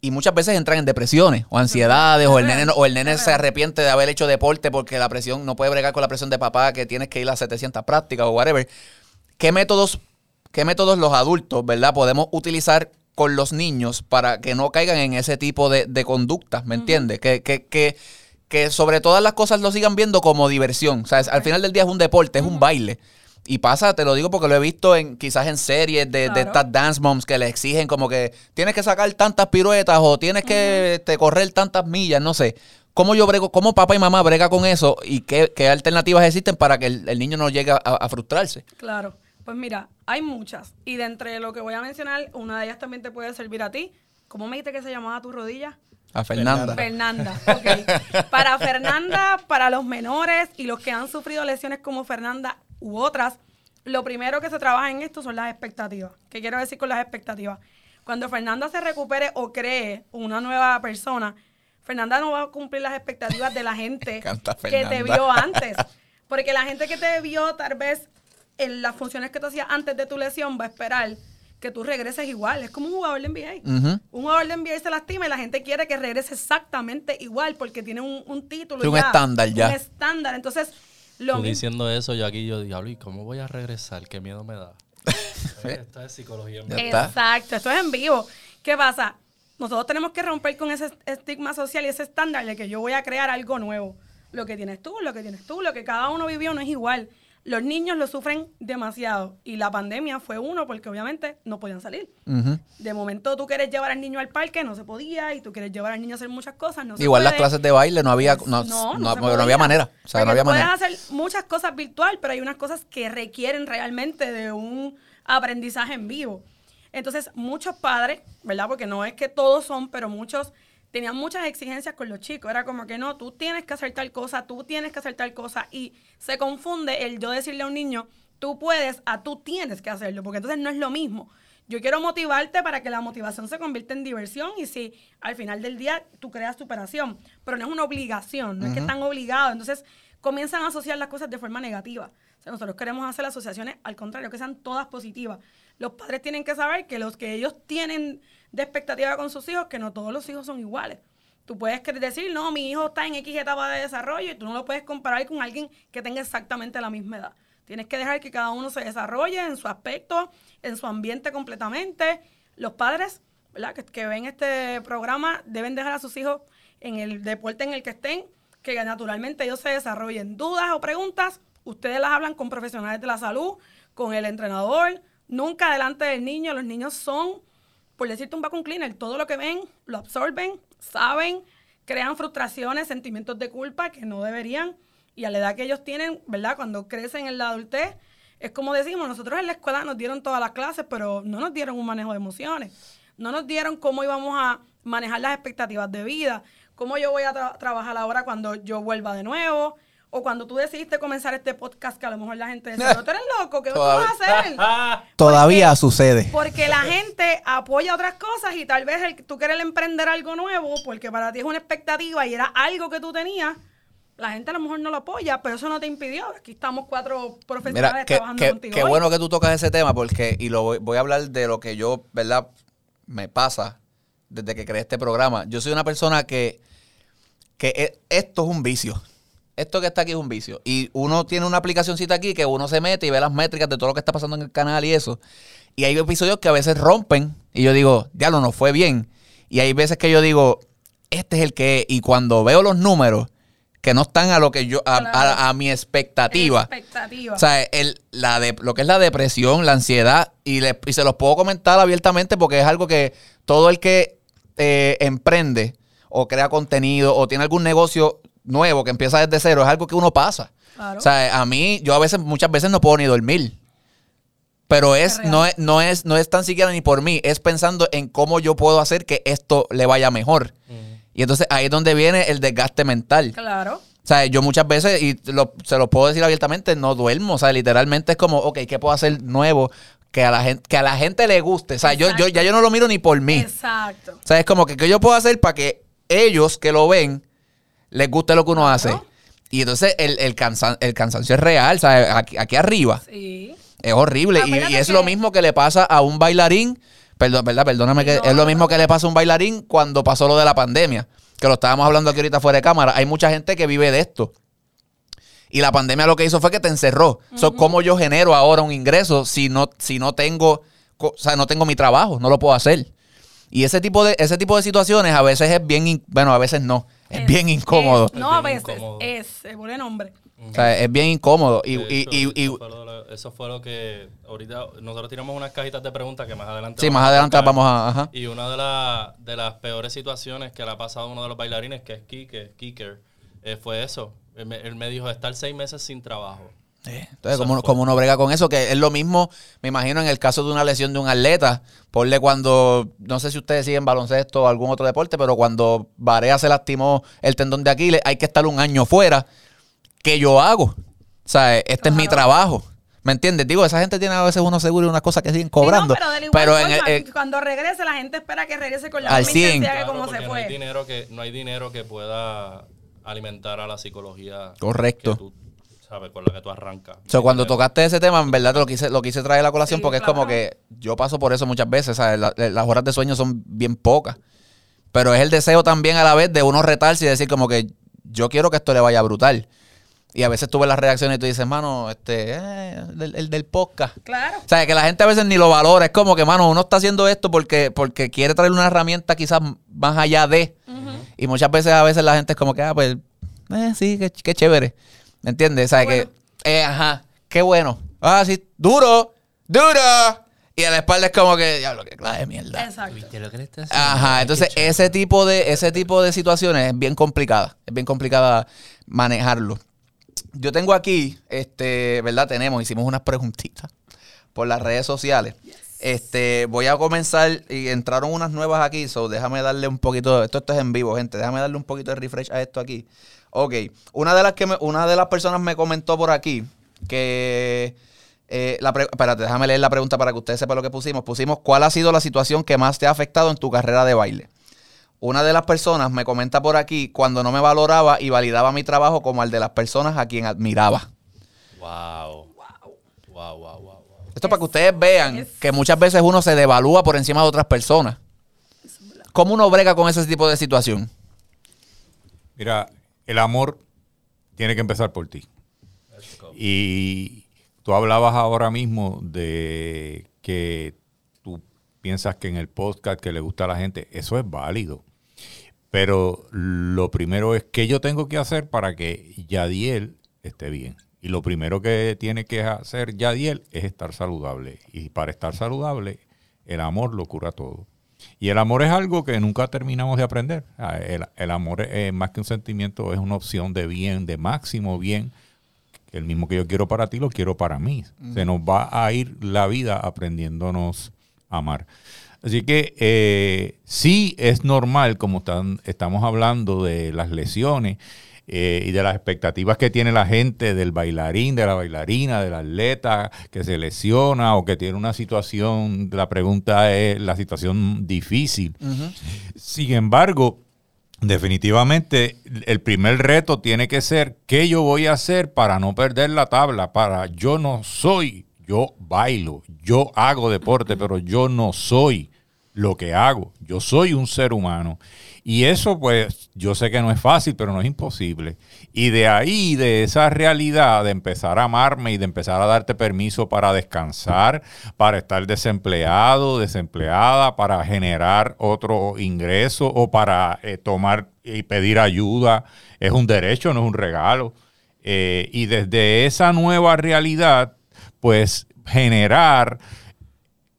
Y muchas veces entran en depresiones o ansiedades o el nene, o el nene se arrepiente de haber hecho deporte porque la presión no puede bregar con la presión de papá que tienes que ir a 700 prácticas o whatever. ¿Qué métodos, qué métodos los adultos, verdad, podemos utilizar con los niños para que no caigan en ese tipo de, de conductas, ¿me entiendes? Que, que, que, que, sobre todas las cosas lo sigan viendo como diversión. O sea, al final del día es un deporte, es un baile. Y pasa, te lo digo porque lo he visto en quizás en series de, de estas dance moms que le exigen como que tienes que sacar tantas piruetas o tienes que este, correr tantas millas, no sé. ¿Cómo yo brego, cómo papá y mamá brega con eso y qué, qué alternativas existen para que el, niño no llegue a frustrarse? Claro. Pues mira, hay muchas. Y de entre lo que voy a mencionar, una de ellas también te puede servir a ti. ¿Cómo me dijiste que se llamaba tu rodilla? A Fernanda. Fernanda, ok. *laughs* Para Fernanda, para los menores y los que han sufrido lesiones como Fernanda u otras, lo primero que se trabaja en esto son las expectativas. ¿Qué quiero decir con las expectativas? Cuando Fernanda se recupere o cree una nueva persona, Fernanda no va a cumplir las expectativas de la *laughs* gente que te vio antes. Porque la gente que te vio tal vez en las funciones que tú hacías antes de tu lesión va a esperar que tú regreses igual. Es como un jugador de NBA. Un jugador de NBA se lastima y la gente quiere que regrese exactamente igual porque tiene un, título. un estándar ya. Un estándar. Entonces, lo Tú diciendo eso, yo aquí yo diablo, ¿y cómo voy a regresar? ¿Qué miedo me da? *laughs* Esto es psicología. Exacto, esto es en vivo. ¿Qué pasa? Nosotros tenemos que romper con ese estigma social y ese estándar de que yo voy a crear algo nuevo. Lo que tienes tú, lo que tienes tú, lo que cada uno vivió no es igual los niños lo sufren demasiado y la pandemia fue uno porque obviamente no podían salir. De momento tú quieres llevar al niño al parque, no se podía, y tú quieres llevar al niño a hacer muchas cosas, no Igual las clases de baile no había, no, no, había manera. O sea, no había puedes manera. hacer muchas cosas virtual, pero hay unas cosas que requieren realmente de un aprendizaje en vivo. Entonces, muchos padres, ¿verdad? Porque no es que todos son, pero muchos tenían muchas exigencias con los chicos. Era como que no, tú tienes que hacer tal cosa, tú tienes que hacer tal cosa. Y se confunde el yo decirle a un niño, tú puedes, a tú tienes que hacerlo, porque entonces no es lo mismo. Yo quiero motivarte para que la motivación se convierta en diversión y si al final del día tú creas superación, pero no es una obligación, no es que están obligados. Entonces comienzan a asociar las cosas de forma negativa. nosotros queremos hacer asociaciones al contrario, que sean todas positivas. Los padres tienen que saber que los que ellos tienen de expectativa con sus hijos, que no todos los hijos son iguales. Tú puedes decir, no, mi hijo está en X etapa de desarrollo y tú no lo puedes comparar con alguien que tenga exactamente la misma edad. Tienes que dejar que cada uno se desarrolle en su aspecto, en su ambiente completamente. Los padres. Que, que ven este programa deben dejar a sus hijos en el deporte en el que estén, que naturalmente ellos se desarrollen. Dudas o preguntas, ustedes las hablan con profesionales de la salud, con el entrenador, nunca delante del niño. Los niños son, por decirte un vacuum cleaner, todo lo que ven lo absorben, saben, crean frustraciones, sentimientos de culpa que no deberían. Y a la edad que ellos tienen, ¿verdad? Cuando crecen en la adultez, es como decimos, nosotros en la escuela nos dieron todas las clases, pero no nos dieron un manejo de emociones. No nos dieron cómo íbamos a manejar las expectativas de vida, cómo yo voy a trabajar ahora cuando yo vuelva de nuevo, o cuando tú decidiste comenzar este podcast, que a lo mejor la gente dice, *laughs* no, tú eres loco, ¿qué vas a hacer? *laughs* Todavía sucede. Porque la gente apoya otras cosas y tal vez tú quieres emprender algo nuevo, porque para ti es una expectativa y era algo que tú tenías, la gente a lo mejor no lo apoya, pero eso no te impidió. Aquí estamos cuatro profesionales trabajando contigo. Qué bueno que tú tocas ese tema, porque, y lo voy, a hablar de lo que yo, ¿verdad? Me pasa desde que creé este programa. Yo soy una persona que, que e, esto es un vicio esto que está aquí es un vicio. Y uno tiene una aplicacióncita aquí que uno se mete y ve las métricas de todo lo que está pasando en el canal y eso. Y hay episodios que a veces rompen y yo digo, diablo, no fue bien. Y hay veces que yo digo, este es el que es. Y cuando veo los números que no están a lo que yo, a, mi expectativa. O sea, el, la de, lo que es la depresión, la ansiedad, y, y se los puedo comentar abiertamente porque es algo que todo el que eh, emprende o crea contenido o tiene algún negocio nuevo que empieza desde cero es algo que uno pasa. O sea, a mí, yo a veces, muchas veces no puedo ni dormir. Pero es, no es, no es, no es tan siquiera ni por mí, es pensando en cómo yo puedo hacer que esto le vaya mejor. Y entonces ahí es donde viene el desgaste mental. Claro. O sea, yo muchas veces, y se lo puedo decir abiertamente, no duermo. O sea, literalmente es como, ok, ¿qué puedo hacer nuevo? Que a la gente, que a la gente le guste. O sea, yo, yo, ya yo no lo miro ni por mí. Exacto. O sea, es como que ¿qué yo puedo hacer para que ellos que lo ven les guste lo que uno hace. Y entonces el, el, cansancio es real, ¿sabes? Aquí, aquí arriba. Sí. Es horrible. Y, es lo mismo que le pasa a un bailarín. Perdón, ¿verdad? Perdóname que es lo mismo que le pasa a un bailarín cuando pasó lo de la pandemia. Que lo estábamos hablando aquí ahorita fuera de cámara. Hay mucha gente que vive de esto. Y la pandemia lo que hizo fue que te encerró. ¿Cómo yo genero ahora un ingreso si no, si no tengo, o sea, no tengo mi trabajo? No lo puedo hacer. Y ese tipo de, ese tipo de situaciones a veces es bien, bueno, a veces no. Es, bien incómodo. no, a veces es, se pone nombre. O sea, es bien incómodo. Y, eso, fue lo, que ahorita nosotros tiramos unas cajitas de preguntas que más adelante. Sí, más adelante vamos a. Y una de, de las peores situaciones que le ha pasado a uno de los bailarines, que es Kike, Kiker, eh, fue eso. él me dijo estar seis meses sin trabajo. Entonces, como, uno brega con eso? Que es lo mismo, me imagino, en el caso de una lesión de un atleta. Ponle cuando, no sé si ustedes siguen baloncesto o algún otro deporte, pero cuando Varea se lastimó el tendón de Aquiles, hay que estar un año fuera. ¿Qué yo hago? O sea, este es mi trabajo. ¿Me entiendes? Digo, esa gente tiene a veces unos seguros y unas cosas que siguen cobrando. pero, cuando regrese, la gente espera que regrese con la misma intensidad que como se fue. No hay, dinero que, no hay dinero que pueda alimentar a la psicología. Correcto con la que tú arrancas. O sea, cuando tocaste ese tema, en verdad te lo quise, lo quise traer a la colación porque es como que yo paso por eso muchas veces, las horas de sueño son bien pocas. Pero es el deseo también a la vez de uno retarse y decir como que yo quiero que esto le vaya brutal. Y a veces tú ves las reacciones y tú dices, mano, este, eh, el, del podcast. Claro. O sea, que la gente a veces ni lo valora. Es como que, mano, uno está haciendo esto porque, porque quiere traer una herramienta quizás más allá de. Y muchas veces, a veces la gente es como que, ah, pues, eh, sí, qué, qué chévere. ¿Me entiendes? ¿Sabes que eh, ajá, qué bueno. Ah, sí, duro, duro. Y a la espalda es como que, diablo, qué clase de mierda. Exacto. Ajá, entonces ese tipo de ese tipo de situaciones es bien complicada, es bien complicada manejarlo. Yo tengo aquí, este, ¿verdad? Tenemos, hicimos unas preguntitas por las redes sociales. Este, voy a comenzar y entraron unas nuevas aquí, so déjame darle un poquito, esto, esto es en vivo, gente, déjame darle un poquito de refresh a esto aquí. Ok, una de las que una de las personas me comentó por aquí que eh, la espérate, déjame leer la pregunta para que ustedes sepan lo que pusimos. Pusimos cuál ha sido la situación que más te ha afectado en tu carrera de baile. Una de las personas me comenta por aquí cuando no me valoraba y validaba mi trabajo como el de las personas a quien admiraba. Wow. Wow, wow, wow. Esto para que ustedes vean que muchas veces uno se devalúa por encima de otras personas. ¿Cómo uno brega con ese tipo de situación? Mira, el amor tiene que empezar por ti. Y tú hablabas ahora mismo de que tú piensas que en el podcast que le gusta a la gente, eso es válido. Pero lo primero es que yo tengo que hacer para que Yadiel esté bien. Y lo primero que tiene que hacer Yadiel es estar saludable. Y para estar saludable, el amor lo cura todo. Y el amor es algo que nunca terminamos de aprender. Ah, el, amor es más que un sentimiento, es una opción de bien, de máximo bien. El mismo que yo quiero para ti, lo quiero para mí. Se nos va a ir la vida aprendiéndonos a amar. Así que eh, sí es normal, como están, estamos hablando de las lesiones, eh, y de las expectativas que tiene la gente del bailarín, de la bailarina, del atleta que se lesiona o que tiene una situación, la pregunta es la situación difícil. Sin embargo, definitivamente el primer reto tiene que ser qué yo voy a hacer para no perder la tabla, para yo no soy, yo bailo, yo hago deporte, pero yo no soy lo que hago, yo soy un ser humano. Y eso pues yo sé que no es fácil, pero no es imposible. Y de ahí, de esa realidad, de empezar a amarme y de empezar a darte permiso para descansar, para estar desempleado, desempleada, para generar otro ingreso o para eh, tomar y pedir ayuda, es un derecho, no es un regalo. Eh, y desde esa nueva realidad, pues generar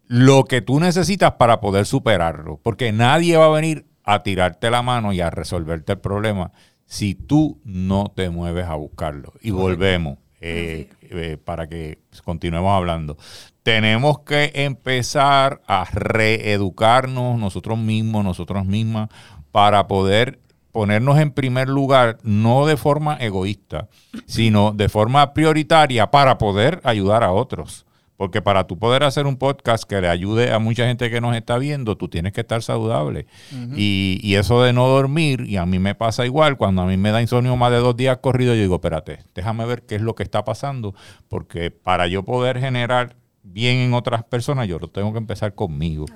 lo que tú necesitas para poder superarlo, porque nadie va a venir a tirarte la mano y a resolverte el problema si tú no te mueves a buscarlo. Y volvemos eh, eh, para que continuemos hablando. Tenemos que empezar a reeducarnos nosotros mismos, nosotros mismas, para poder ponernos en primer lugar, no de forma egoísta, sino de forma prioritaria para poder ayudar a otros. Porque para tú poder hacer un podcast que le ayude a mucha gente que nos está viendo, tú tienes que estar saludable. y, eso de no dormir, y a mí me pasa igual, cuando a mí me da insomnio más de dos días corridos, yo digo, espérate, déjame ver qué es lo que está pasando, porque para yo poder generar bien en otras personas, yo lo tengo que empezar conmigo.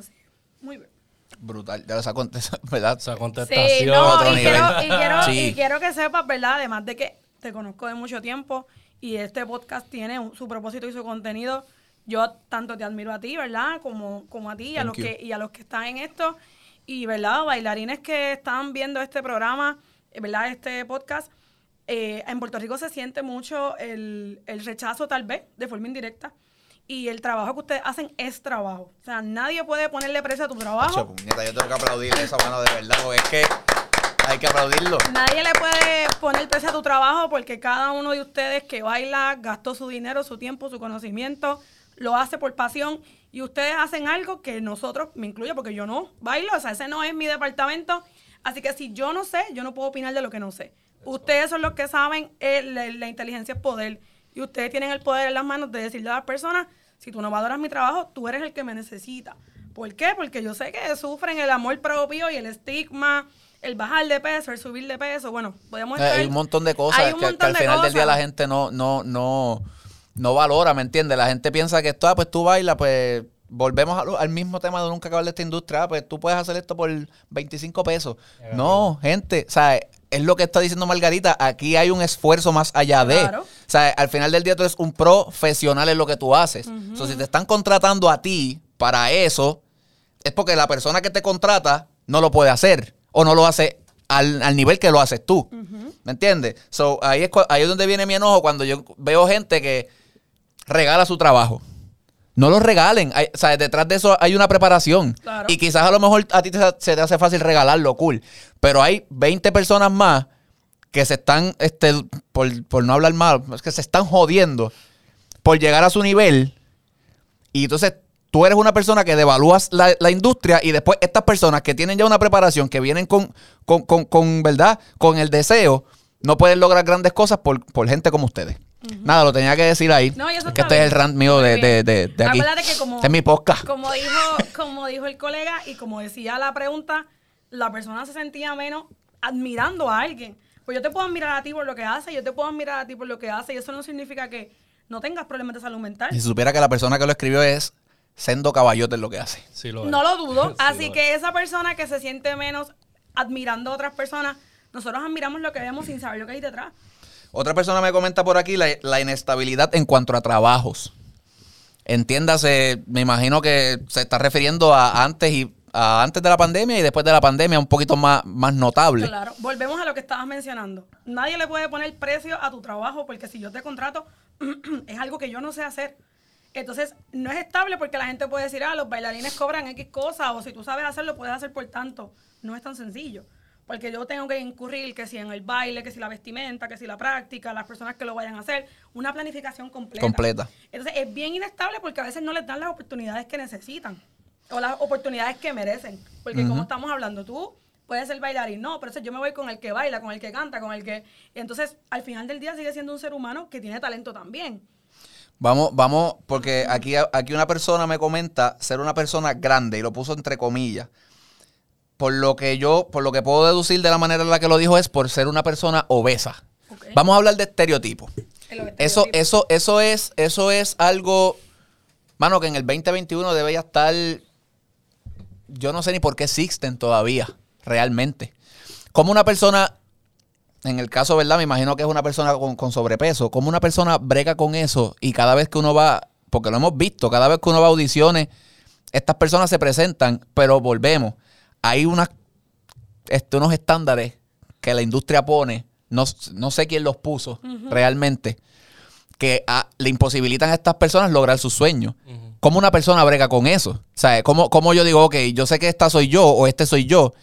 Muy bien. Brutal, ya esa, *laughs* ¿verdad? esa contestación. Sí, no, y, quiero, y, quiero, y quiero que sepas, ¿verdad? Además de que te conozco de mucho tiempo y este podcast tiene su propósito y su contenido yo tanto te admiro a ti, ¿verdad? Como, como a ti y a, los que, y a los que están en esto. Y, ¿verdad? Bailarines que están viendo este programa, eh, ¿verdad? Este podcast. Eh, en Puerto Rico se siente mucho el, rechazo, tal vez, de forma indirecta. Y el trabajo que ustedes hacen es trabajo. O sea, nadie puede ponerle precio a tu trabajo. yo tengo que aplaudir eso, bueno, de verdad, porque es que hay que aplaudirlo. Nadie le puede poner precio a tu trabajo porque cada uno de ustedes que baila gastó su dinero, su tiempo, su conocimiento, lo hace por pasión y ustedes hacen algo que nosotros, me incluyo porque yo no bailo, o sea, ese no es mi departamento. Así que si yo no sé, yo no puedo opinar de lo que no sé. Ustedes son los que saben, eh, la, inteligencia es poder. Y ustedes tienen el poder en las manos de decirle a las personas, si tú no valoras mi trabajo, tú eres el que me necesita. ¿Por qué? Porque yo sé que sufren el amor propio y el estigma, el bajar de peso, el subir de peso. Bueno, podemos eh, Hay un montón de cosas que, al final del día la gente no, no, no no valora, ¿me entiendes? La gente piensa que esto, ah, pues tú bailas, pues volvemos al mismo tema de nunca acabar de esta industria, ah, pues tú puedes hacer esto por 25 pesos. No, gente, o sea, es lo que está diciendo Margarita, aquí hay un esfuerzo más allá de. O sea, al final del día tú eres un profesional en lo que tú haces. O sea, si te están contratando a ti para eso, es porque la persona que te contrata no lo puede hacer o no lo hace al, nivel que lo haces tú. ¿Me entiendes? So, ahí, es, ahí es donde viene mi enojo cuando yo veo gente que regala su trabajo. No lo regalen. o sea, detrás de eso hay una preparación. Y quizás a lo mejor a ti se te hace fácil regalarlo, cool. Pero hay 20 personas más que se están, este, por, no hablar mal, es que se están jodiendo por llegar a su nivel. Y entonces tú eres una persona que devalúas la, industria y después estas personas que tienen ya una preparación, que vienen con, con, ¿verdad? Con el deseo, no pueden lograr grandes cosas por, por gente como ustedes. Nada, lo tenía que decir ahí. No, es que este es el rant mío de, de, de, aquí. Que como, este es mi podcast. Como dijo, como dijo el colega y como decía la pregunta, la persona se sentía menos admirando a alguien. Pues yo te puedo admirar a ti por lo que hace, yo te puedo admirar a ti por lo que hace, y eso no significa que no tengas problemas de salud mental. Si supiera que la persona que lo escribió es sendo caballote en lo que hace. no lo dudo. *laughs* Así que esa persona que se siente menos admirando a otras personas, nosotros admiramos lo que vemos sin saber lo que hay detrás. Otra persona me comenta por aquí la, inestabilidad en cuanto a trabajos. Entiéndase, me imagino que se está refiriendo a antes y antes de la pandemia y después de la pandemia un poquito más, más notable. Claro, volvemos a lo que estabas mencionando. Nadie le puede poner precio a tu trabajo porque si yo te contrato *clears throat* es algo que yo no sé hacer. Entonces, no es estable porque la gente puede decir, ah, los bailarines cobran X cosas o si tú sabes hacerlo, puedes hacer por tanto. No es tan sencillo. Porque yo tengo que incurrir que si en el baile, que si la vestimenta, que si la práctica, las personas que lo vayan a hacer, una planificación completa. Completa. Entonces es bien inestable porque a veces no les dan las oportunidades que necesitan o las oportunidades que merecen. Porque como estamos hablando, tú puedes ser bailarín, no, pero yo me voy con el que baila, con el que canta, con el que... Entonces, al final del día sigue siendo un ser humano que tiene talento también. Vamos, vamos, porque aquí, aquí una persona me comenta ser una persona grande y lo puso entre comillas por lo que yo, por lo que puedo deducir de la manera en la que lo dijo, es por ser una persona obesa. Vamos a hablar de estereotipos. Eso, eso, eso es, eso es algo, mano, que en el 2021 debe ya estar. Yo no sé ni por qué existen todavía, realmente. Como una persona, en el caso, ¿verdad? Me imagino que es una persona con, con sobrepeso. Como una persona brega con eso y cada vez que uno va, porque lo hemos visto, cada vez que uno va a audiciones, estas personas se presentan, pero volvemos hay unas, este, unos estándares que la industria pone, no, no sé quién los puso realmente, que le imposibilitan a estas personas lograr sus sueños. ¿Cómo una persona brega con eso? O sea, ¿cómo, ¿cómo, yo digo, ok, yo sé que esta soy yo o este soy yo?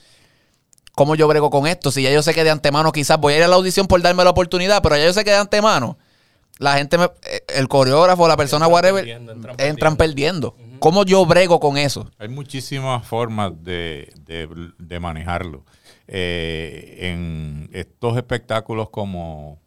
¿Cómo yo brego con esto? Si ya yo sé que de antemano quizás voy a ir a la audición por darme la oportunidad, pero ya yo sé que de antemano la gente, eh, el coreógrafo, la persona, whatever, entran perdiendo. ¿Cómo yo brego con eso? Hay muchísimas formas de, manejarlo. Eh, en estos espectáculos como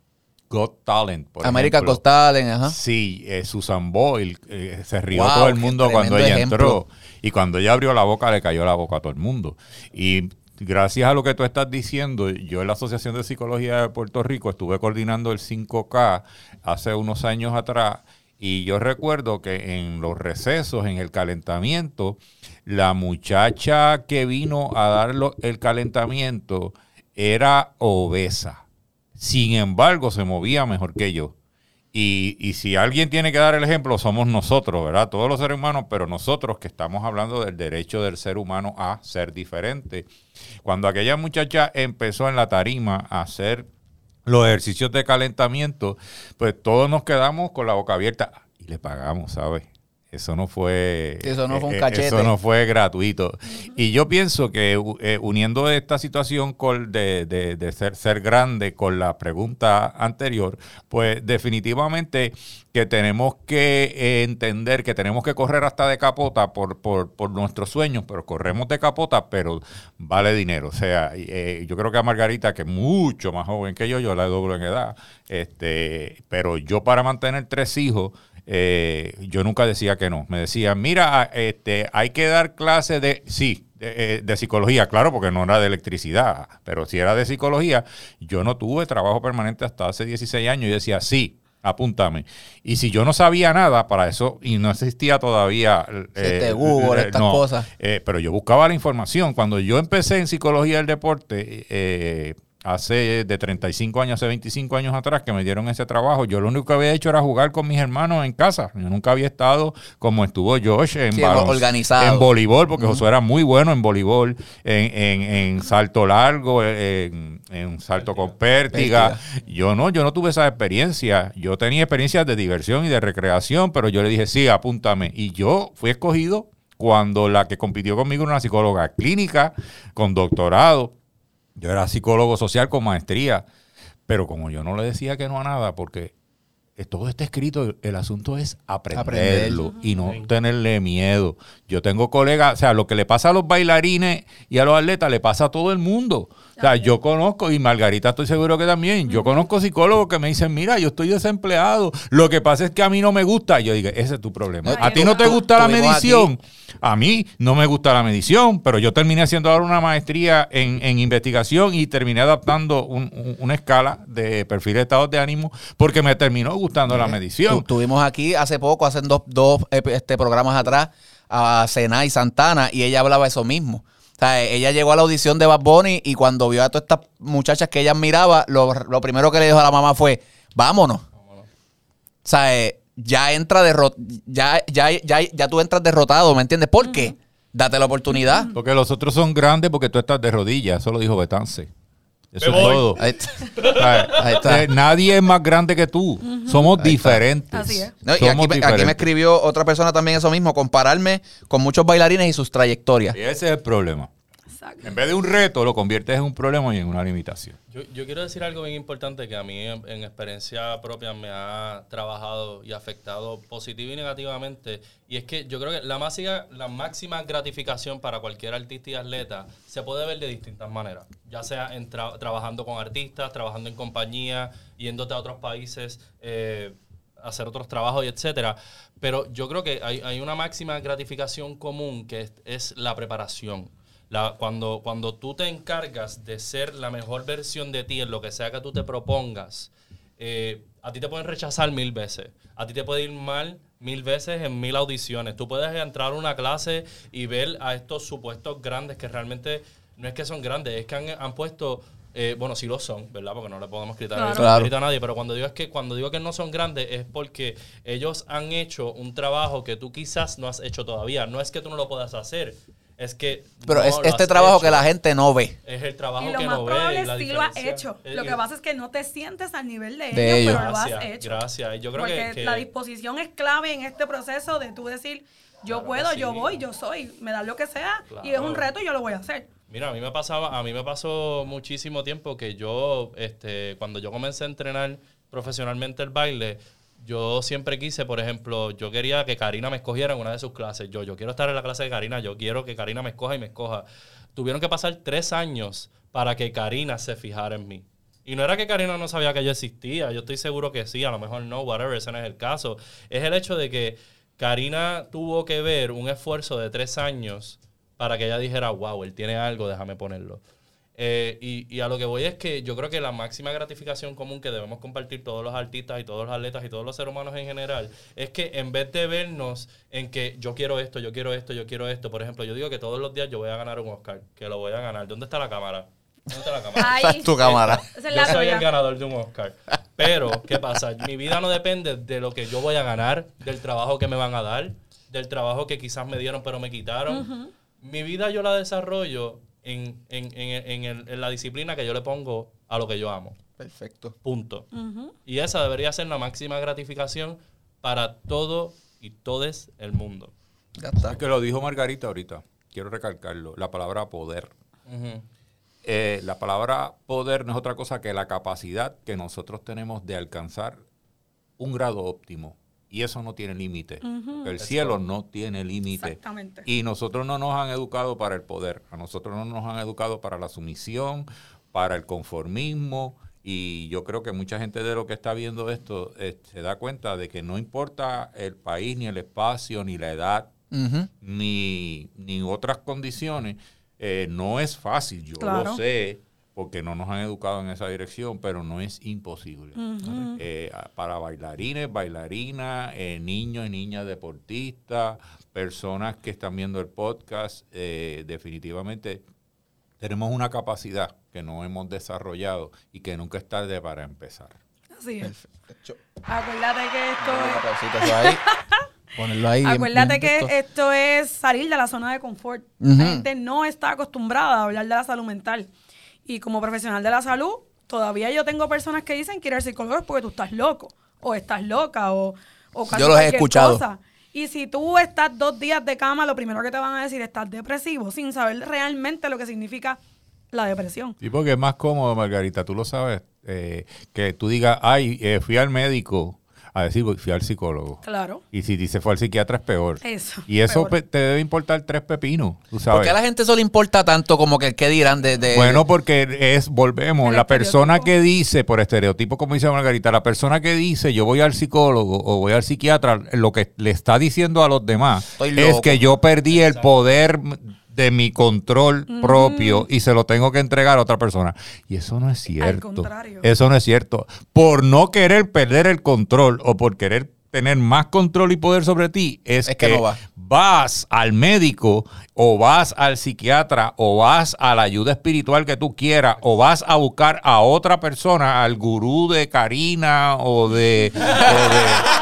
Got Talent, por América Got Talent, ajá. Sí, eh, Susan Boyle, eh, se rió todo el mundo cuando ella entró. Y cuando ella abrió la boca, le cayó la boca a todo el mundo. Y gracias a lo que tú estás diciendo, yo en la Asociación de Psicología de Puerto Rico estuve coordinando el 5K hace unos años atrás y yo recuerdo que en los recesos, en el calentamiento, la muchacha que vino a dar el calentamiento era obesa. Sin embargo, se movía mejor que yo. Y, y, si alguien tiene que dar el ejemplo, somos nosotros, ¿verdad? Todos los seres humanos, pero nosotros que estamos hablando del derecho del ser humano a ser diferente. Cuando aquella muchacha empezó en la tarima a hacer los ejercicios de calentamiento, pues todos nos quedamos con la boca abierta y le pagamos, ¿sabes? Eso no fue. Eso no fue un eh, eh, cachete. Eso no fue gratuito. Y yo pienso que eh, uniendo esta situación con de, ser, ser grande con la pregunta anterior, pues definitivamente que tenemos que entender que tenemos que correr hasta de capota por, por, por, nuestros sueños, pero corremos de capota, pero vale dinero. O sea, yo creo que a Margarita, que es mucho más joven que yo, yo la doblo en edad, este, pero yo para mantener tres hijos, eh, yo nunca decía que no. Me decían, mira, este, hay que dar clases de, sí, de, eh, psicología, claro, porque no era de electricidad, pero si era de psicología, yo no tuve trabajo permanente hasta hace 16 años. Y decía, sí, apúntame. Y si yo no sabía nada para eso, y no existía todavía... Eh, Google, estas cosas. pero yo buscaba la información. Cuando yo empecé en psicología del deporte, hace de 35 años, hace 25 años atrás que me dieron ese trabajo, yo lo único que había hecho era jugar con mis hermanos en casa. Yo nunca había estado como estuvo Josh en, organizado. en voleibol, porque Josué era muy bueno en voleibol, en, en, salto largo, en, salto con pértiga. Yo no, yo no tuve esa experiencia. Yo tenía experiencias de diversión y de recreación, pero yo le dije, sí, apúntame. Y yo fui escogido cuando la que compitió conmigo era una psicóloga clínica con doctorado yo era psicólogo social con maestría, pero como yo no le decía que no a nada, porque todo está escrito, el asunto es aprenderlo y no tenerle miedo. Yo tengo colegas, o sea, lo que le pasa a los bailarines y a los atletas le pasa a todo el mundo. O sea, yo conozco, y Margarita estoy seguro que también, yo conozco psicólogos que me dicen, mira, yo estoy desempleado, lo que pasa es que a mí no me gusta. yo digo, ese es tu problema. a ti no te gusta la medición. A mí no me gusta la medición, pero yo terminé haciendo ahora una maestría en, investigación y terminé adaptando una escala de perfil de estados de ánimo porque me terminó gustando la medición. Tuvimos aquí hace poco, hace dos, dos este, programas atrás, a Sena y Santana y ella hablaba eso mismo o sea, ella llegó a la audición de Bad Bunny y cuando vio a todas estas muchachas que ella admiraba, lo, primero que le dijo a la mamá fue, vámonos. O sea, eh, ya entra derrot ya, ya, ya, ya tú entras derrotado, ¿me entiendes? ¿Por qué? Date la oportunidad. Porque los otros son grandes porque tú estás de rodillas. Eso lo dijo Betance. Eso es todo. Ahí está. Eh, nadie es más grande que tú. Somos diferentes. Así es. y aquí, me escribió otra persona también eso mismo, compararme con muchos bailarines y sus trayectorias. Y ese es el problema. En vez de un reto, lo conviertes en un problema y en una limitación. Yo, quiero decir algo bien importante que a mí en, experiencia propia me ha trabajado y afectado positivo y negativamente. Y es que yo creo que la máxima, la máxima gratificación para cualquier artista y atleta se puede ver de distintas maneras. Ya sea trabajando con artistas, trabajando en compañía, yéndote a otros países. Eh, hacer otros trabajos y etcétera. Pero yo creo que hay, una máxima gratificación común que es la preparación cuando, cuando tú te encargas de ser la mejor versión de ti en lo que sea que tú te propongas, eh, a ti te pueden rechazar mil veces. A ti te puede ir mal mil veces en mil audiciones. Tú puedes entrar a una clase y ver a estos supuestos grandes que realmente no es que son grandes, es que han, puesto eh, bueno, sí lo son, ¿verdad? Porque no le podemos quitar a nadie, pero cuando digo, es que, cuando digo que no son grandes es porque ellos han hecho un trabajo que tú quizás no has hecho todavía. No es que tú no lo puedas hacer, es que. Pero es este trabajo que la gente no ve. Es el trabajo que no ve. Y sí lo has hecho. lo que pasa es que no te sientes al nivel de, ellos, pero lo has hecho. Gracias. Yo creo Porque la disposición es clave en este proceso de tú decir, yo puedo, yo voy, yo soy, me da lo que sea, y es un reto y yo lo voy a hacer. Mira, a mí me pasaba, a mí me pasó muchísimo tiempo que yo, este, cuando yo comencé a entrenar profesionalmente el baile, yo siempre quise, por ejemplo, yo quería que Karina me escogiera en una de sus clases. Yo, yo quiero estar en la clase de Karina, yo quiero que Karina me escoja y me escoja. Tuvieron que pasar tres años para que Karina se fijara en mí. Y no era que Karina no sabía que yo existía, yo estoy seguro que sí, a lo mejor no, whatever, ese no es el caso. Es el hecho de que Karina tuvo que ver un esfuerzo de tres años para que ella dijera, wow, él tiene algo, déjame ponerlo. Eh, y, a lo que voy es que yo creo que la máxima gratificación común que debemos compartir todos los artistas y todos los atletas y todos los seres humanos en general es que en vez de vernos en que yo quiero esto, yo quiero esto, yo quiero esto, por ejemplo, yo digo que todos los días yo voy a ganar un Oscar, que lo voy a ganar. ¿Dónde está la cámara? ¿Dónde está la cámara? tu cámara. yo soy el ganador de un Oscar. Pero, ¿qué pasa? Mi vida no depende de lo que yo voy a ganar, del trabajo que me van a dar, del trabajo que quizás me dieron pero me quitaron. Mi vida yo la desarrollo en, en, en, en, la disciplina que yo le pongo a lo que yo amo. Perfecto. Punto. Y esa debería ser la máxima gratificación para todo y todes el mundo. Ya está. que lo dijo Margarita ahorita. Quiero recalcarlo. La palabra poder. Eh, la palabra poder no es otra cosa que la capacidad que nosotros tenemos de alcanzar un grado óptimo y eso no tiene límite. El cielo no tiene límite. Y nosotros no nos han educado para el poder. A nosotros no nos han educado para la sumisión, para el conformismo. Y yo creo que mucha gente de lo que está viendo esto eh, se da cuenta de que no importa el país, ni el espacio, ni la edad, ni, ni otras condiciones. Eh, no es fácil, yo lo sé porque no nos han educado en esa dirección, pero no es imposible. Eh, para bailarines, bailarinas, eh, niños y niñas deportistas, personas que están viendo el podcast, eh, definitivamente tenemos una capacidad que no hemos desarrollado y que nunca es tarde para empezar. Así es. Acuérdate que esto es... *laughs* Ponerlo ahí Acuérdate que esto es salir de la zona de confort. La gente no está acostumbrada a hablar de la salud mental. Y como profesional de la salud, todavía yo tengo personas que dicen que ir al psicólogo es porque tú estás loco, o estás loca, o, o Yo los he escuchado. Y si tú estás dos días de cama, lo primero que te van a decir es estás depresivo, sin saber realmente lo que significa la depresión. Sí, porque es más cómodo, Margarita, tú lo sabes, eh, que tú digas, ay, eh, fui al médico a decir, fui al psicólogo. Claro. Y si se fue al psiquiatra es peor. Eso. Y eso te debe importar tres pepinos, tú sabes. ¿Por qué a la gente eso le importa tanto como que el que dirán de, Bueno, porque es, volvemos, la persona que dice, por estereotipo, como dice Margarita, la persona que dice yo voy al psicólogo o voy al psiquiatra, lo que le está diciendo a los demás es que yo perdí el poder de mi control propio y se lo tengo que entregar a otra persona. Y eso no es cierto. Al contrario. Eso no es cierto. Por no querer perder el control o por querer tener más control y poder sobre ti, es, que, vas al médico o vas al psiquiatra o vas a la ayuda espiritual que tú quieras o vas a buscar a otra persona, al gurú de Karina o de... o de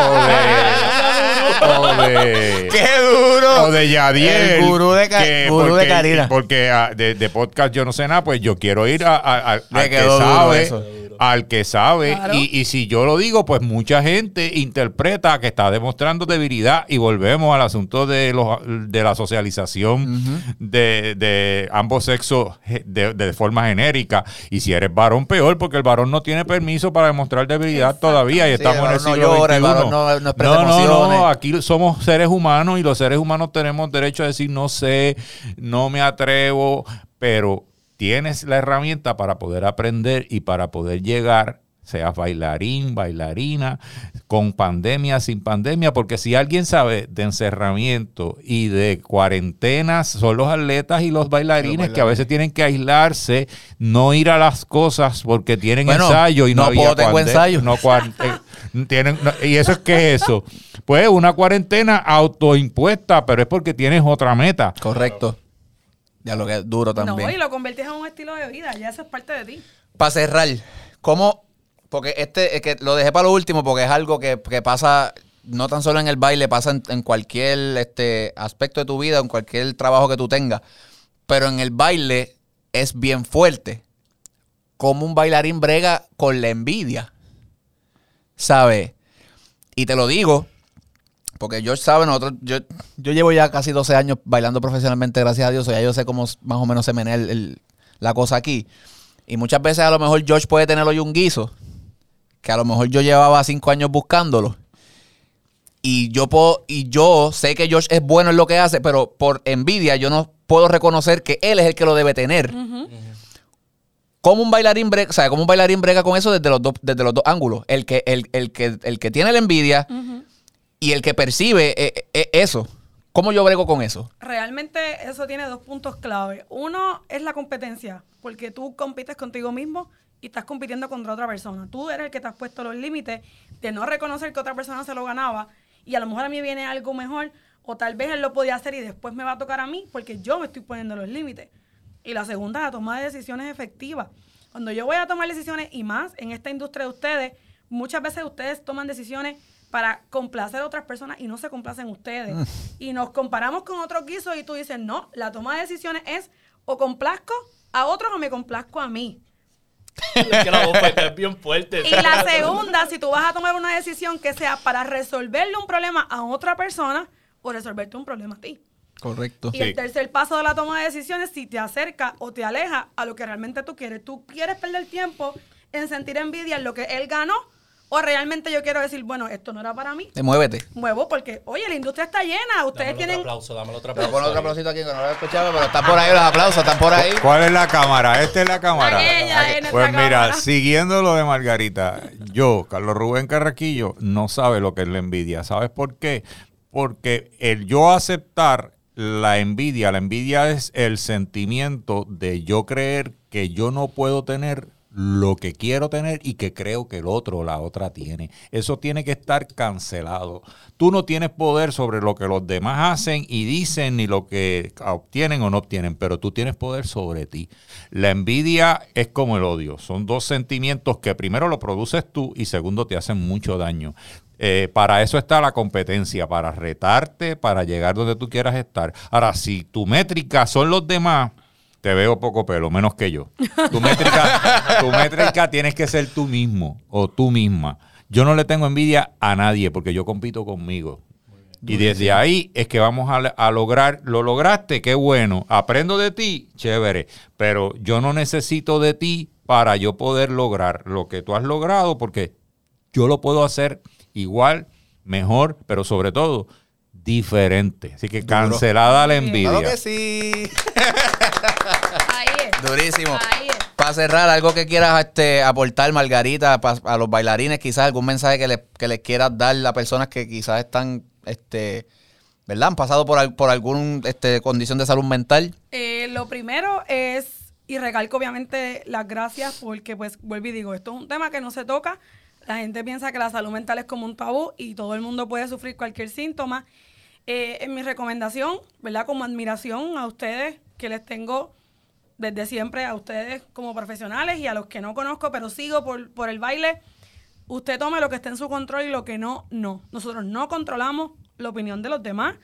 o de. *laughs* *laughs* ¡Qué duro! O de Yadiel. El gurú de, Ca- que gurú de porque- Karina. Porque ah, de, de podcast yo no sé nada, pues yo quiero ir a- a- a- Me al que sabe. eso. Al que sabe. Y, y si yo lo digo, pues mucha gente interpreta que está demostrando debilidad. Y volvemos al asunto de, los, de la socialización de, de ambos sexos de, de forma genérica. Y si eres varón, peor, porque el varón no tiene permiso para demostrar debilidad todavía. Y Sí, estamos el en el no siglo el varón no- no no, no, aquí somos seres humanos y los seres humanos tenemos derecho a decir no sé, no me atrevo, pero tienes la herramienta para poder aprender y para poder llegar, seas bailarín, bailarina, con pandemia, sin pandemia, porque si alguien sabe de encerramiento y de cuarentenas, son los atletas y los bailarines que a veces tienen que aislarse, no ir a las cosas porque tienen Bueno, ensayo y no, no había puedo, tengo no *laughs* tienen, no- ¿Y eso es qué es eso? Pues una cuarentena autoimpuesta, pero es porque tienes otra meta. Correcto. Ya lo que es duro No, también. y lo convertís en un estilo de vida, ya eso es parte de ti. Para cerrar, ¿cómo? Porque este, es que lo dejé para lo último porque es algo que, que pasa no tan solo en el baile, pasa en, en cualquier este, aspecto de tu vida, en cualquier trabajo que tú tengas. Pero en el baile es bien fuerte. Como un bailarín brega con la envidia. ¿Sabes? Y te lo digo, porque George sabe, nosotros, yo, yo llevo ya casi 12 años bailando profesionalmente, gracias a Dios, o ya yo sé cómo más o menos se menea el- el- la cosa aquí. Y muchas veces a lo mejor George puede tener hoy un guiso, que a lo mejor yo llevaba 5 años buscándolo. Y yo puedo, y yo sé que George es bueno en lo que hace, pero por envidia yo no puedo reconocer que él es el que lo debe tener. ¿Cómo un bailarín brega, o sea, cómo un bailarín brega con eso desde los dos, desde los dos ángulos? El que, el, el que, el que tiene la envidia y el que percibe eh, eh, eso. ¿Cómo yo brego con eso? Realmente eso tiene dos puntos clave. Uno es la competencia, porque tú compites contigo mismo y estás compitiendo contra otra persona. Tú eres el que te has puesto los límites de no reconocer que otra persona se lo ganaba y a lo mejor a mí viene algo mejor o tal vez él lo podía hacer y después me va a tocar a mí porque yo me estoy poniendo los límites. Y la segunda, la toma de decisiones efectivas. Cuando yo voy a tomar decisiones y más en esta industria de ustedes, muchas veces ustedes toman decisiones para complacer a otras personas y no se complacen ustedes. Y nos comparamos con otros guisos y tú dices, no, la toma de decisiones es o complazco a otros o me complazco a mí. Es que la voz es bien fuerte. Y la segunda, si tú vas a tomar una decisión que sea para resolverle un problema a otra persona o resolverte un problema a ti. Correcto. Y el tercer paso de la toma de decisiones, si te acerca o te aleja a lo que realmente tú quieres. Tú quieres perder tiempo en sentir envidia en lo que él ganó o realmente yo quiero decir, bueno, esto no era para mí. Te muévete. Muevo porque, oye, la industria está llena. Ustedes Dámelo tienen... otro aplauso, dámelo otro Te voy a aplauso. poner otro aplausito aquí que no lo he escuchado, pero están por ahí los aplausos, están por ahí. ¿Cuál es la cámara? Esta es la cámara. Nuestra Pues mira, cámara. siguiendo lo de Margarita, yo, Carlos Rubén Carraquillo, no sabe lo que es la envidia. ¿Sabes por qué? Porque el yo aceptar la envidia, la envidia es el sentimiento de yo creer que yo no puedo tener lo que quiero tener y que creo que el otro o la otra tiene. Eso tiene que estar cancelado. Tú no tienes poder sobre lo que los demás hacen y dicen ni lo que obtienen o no obtienen, pero tú tienes poder sobre ti. La envidia es como el odio. Son dos sentimientos que primero lo produces tú y segundo te hacen mucho daño. Eh, para eso está la competencia, para retarte, para llegar donde tú quieras estar. Ahora, si tu métrica son los demás, te veo poco pelo, menos que yo. Tu métrica, tu métrica tienes que ser tú mismo o tú misma. Yo no le tengo envidia a nadie porque yo compito conmigo. Y desde ahí es que vamos a, a lograr, lo lograste, qué bueno. Aprendo de ti, chévere. Pero yo no necesito de ti para yo poder lograr lo que tú has logrado porque yo lo puedo hacer igual, mejor, pero sobre todo diferente. Así que cancelada la envidia. Claro que sí. Ahí es. Durísimo. Ahí es. Para cerrar, algo que quieras este, aportar, Margarita, pa- a los bailarines, quizás algún mensaje que, le- que les quieras dar a personas que quizás están, este, ¿verdad? Han pasado por, al- por alguna este, condición de salud mental. Eh, lo primero es, y recalco obviamente las gracias porque pues vuelvo y digo, esto es un tema que no se toca. La gente piensa que la salud mental es como un tabú y todo el mundo puede sufrir cualquier síntoma. Eh, en mi recomendación, ¿verdad? Como admiración a ustedes que les tengo desde siempre, a ustedes como profesionales y a los que no conozco, pero sigo por, por el baile, usted tome lo que esté en su control y lo que no, no. Nosotros no controlamos la opinión de los demás.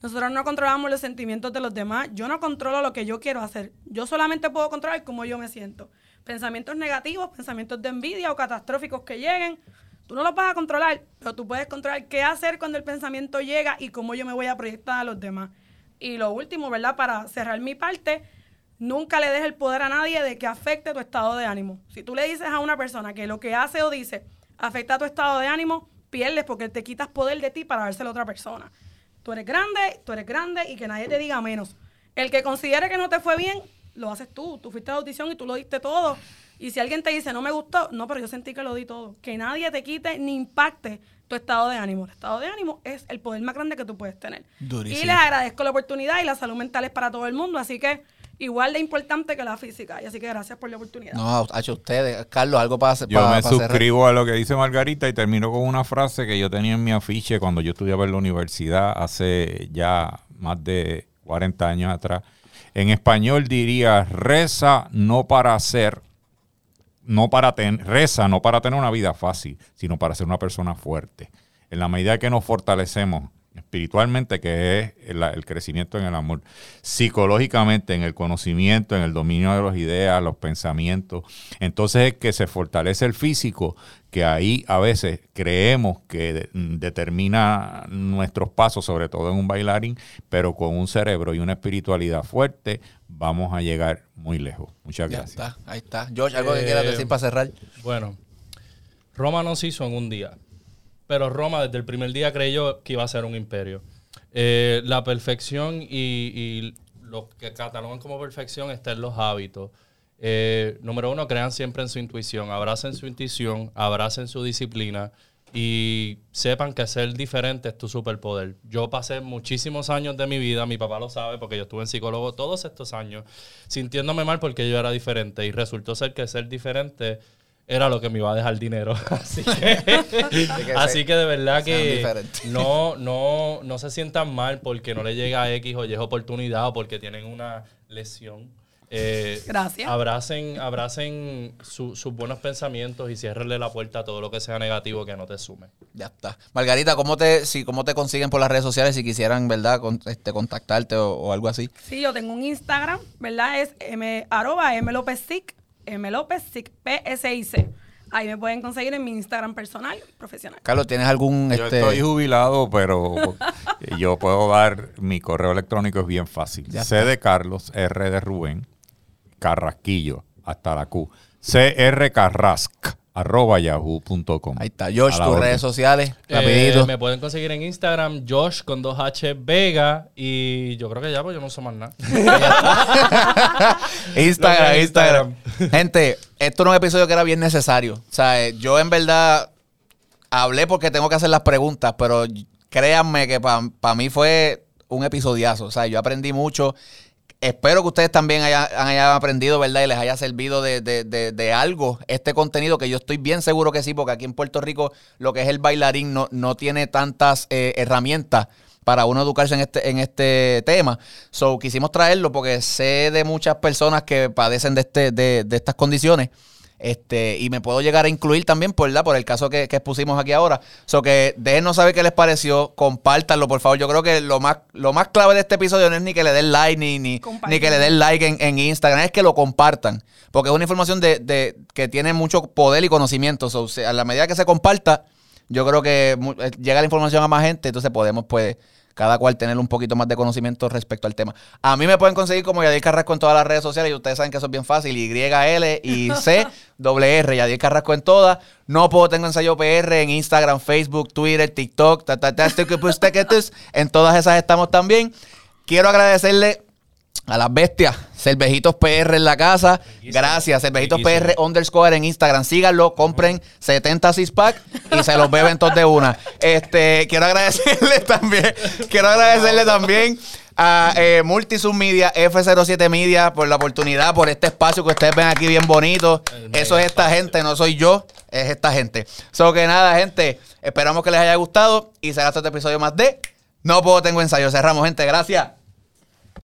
Nosotros no controlamos los sentimientos de los demás. Yo no controlo lo que yo quiero hacer. Yo solamente puedo controlar cómo yo me siento. Pensamientos negativos, pensamientos de envidia o catastróficos que lleguen, tú no los vas a controlar, pero tú puedes controlar qué hacer cuando el pensamiento llega y cómo yo me voy a proyectar a los demás. Y lo último, ¿verdad? Para cerrar mi parte, nunca le des el poder a nadie de que afecte tu estado de ánimo. Si tú le dices a una persona que lo que hace o dice afecta tu estado de ánimo, pierdes porque te quitas poder de ti para dárselo a otra persona. Tú eres grande, tú eres grande y que nadie te diga menos. El que considere que no te fue bien, lo haces tú. Tú fuiste a la audición y tú lo diste todo. Y si alguien te dice, no me gustó, no, pero yo sentí que lo di todo. Que nadie te quite ni impacte tu estado de ánimo. El estado de ánimo es el poder más grande que tú puedes tener. Y les agradezco la oportunidad y la salud mental es para todo el mundo. Así que igual de importante que la física. Y así que gracias por la oportunidad. No, a ustedes. Carlos, algo para hacer. Yo me suscribo a lo que dice Margarita y termino con una frase que yo tenía en mi afiche cuando yo estudiaba en la universidad hace ya más de 40 años atrás. En español diría, reza no para hacer, no para tener, reza no para tener una vida fácil, sino para ser una persona fuerte. En la medida que nos fortalecemos espiritualmente, que es el, crecimiento en el amor, psicológicamente en el conocimiento, en el dominio de las ideas, los pensamientos. Entonces es que se fortalece el físico, que ahí a veces creemos que determina nuestros pasos, sobre todo en un bailarín, pero con un cerebro y una espiritualidad fuerte vamos a llegar muy lejos. Muchas gracias. Ahí está, ahí está. George, algo que quieras decir eh, para cerrar. Bueno, Roma no se hizo en un día pero Roma desde el primer día creyó que iba a ser un imperio. Eh, la perfección y, lo que catalogan como perfección está en los hábitos. Eh, número uno, crean siempre en su intuición, abracen su intuición, abracen su disciplina y sepan que ser diferente es tu superpoder. Yo pasé muchísimos años de mi vida, mi papá lo sabe porque yo estuve en psicólogo todos estos años, sintiéndome mal porque yo era diferente y resultó ser que ser diferente era lo que me iba a dejar dinero. *laughs* así que, *laughs* así que de verdad que no, no, no se sientan mal porque no le llega X o Y oportunidad o porque tienen una lesión. Eh, Gracias. Abracen, abracen sus buenos pensamientos y ciérrenle la puerta a todo lo que sea negativo que no te sume. Ya está. Margarita, ¿cómo te, si, cómo te consiguen por las redes sociales si quisieran, verdad, este, contactarte o, algo así? Sí, yo tengo un Instagram, ¿verdad? Es m, arroba M. López, PSIC. Ahí me pueden conseguir en mi Instagram personal profesional. Carlos, ¿tienes algún...? Yo este... estoy jubilado, pero *laughs* yo puedo dar... Mi correo electrónico es bien fácil. C de Carlos, R de Rubén, Carrasquillo, hasta la Q. CR Carrasc arroba yahoo.com. Ahí está. Josh, tus redes sociales, eh, me pueden conseguir en Instagram, Josh con 2H Vega. Y yo creo que ya, pues yo no sé más nada. *laughs* *laughs* Instagram, Instagram. Gente, esto era un episodio que era bien necesario. O sea, yo en verdad hablé porque tengo que hacer las preguntas, pero créanme que para mí fue un episodiazo. O sea, yo aprendí mucho Espero que ustedes también hayan, aprendido, ¿verdad? Y les haya servido de, algo este contenido, que yo estoy bien seguro que sí, porque aquí en Puerto Rico lo que es el bailarín no, no tiene tantas eh, herramientas para uno educarse en este, en este tema. So, quisimos traerlo porque sé de muchas personas que padecen de, este, de, de estas condiciones. Este, y me puedo llegar a incluir también por, la, por el caso que, que expusimos aquí ahora. So que déjenos saber qué les pareció, compártanlo, por favor. Yo creo que lo más, lo más clave de este episodio no es ni que le den like, ni, ni, ni que le den like en, en, Instagram, es que lo compartan. Porque es una información de, de que tiene mucho poder y conocimiento. So, a la medida que se comparta, yo creo que eh, llega la información a más gente, entonces podemos, pues cada cual tener un poquito más de conocimiento respecto al tema. A mí me pueden conseguir como Yadier Carrasco en todas las redes sociales y ustedes saben que eso es bien fácil. Y, L, y C, *laughs* W, R, Yadier Carrasco en todas. No puedo tengo ensayo PR en Instagram, Facebook, Twitter, TikTok, ta, ta, ta, en todas esas estamos también. Quiero agradecerle a las bestias. Cervejitos PR en la casa. Gracias. Cervejitos PR underscore en Instagram. Síganlo, compren 70 six pack y se los beben todos de una. Este, quiero agradecerle *laughs* también, quiero agradecerle también a eh, Multisub Media, F07 Media, por la oportunidad, por este espacio que ustedes ven aquí bien bonito. Eso es esta gente, no soy yo, es esta gente. So que nada, gente, esperamos que les haya gustado y será este episodio más de No Puedo Tengo Ensayo. Cerramos, gente, gracias.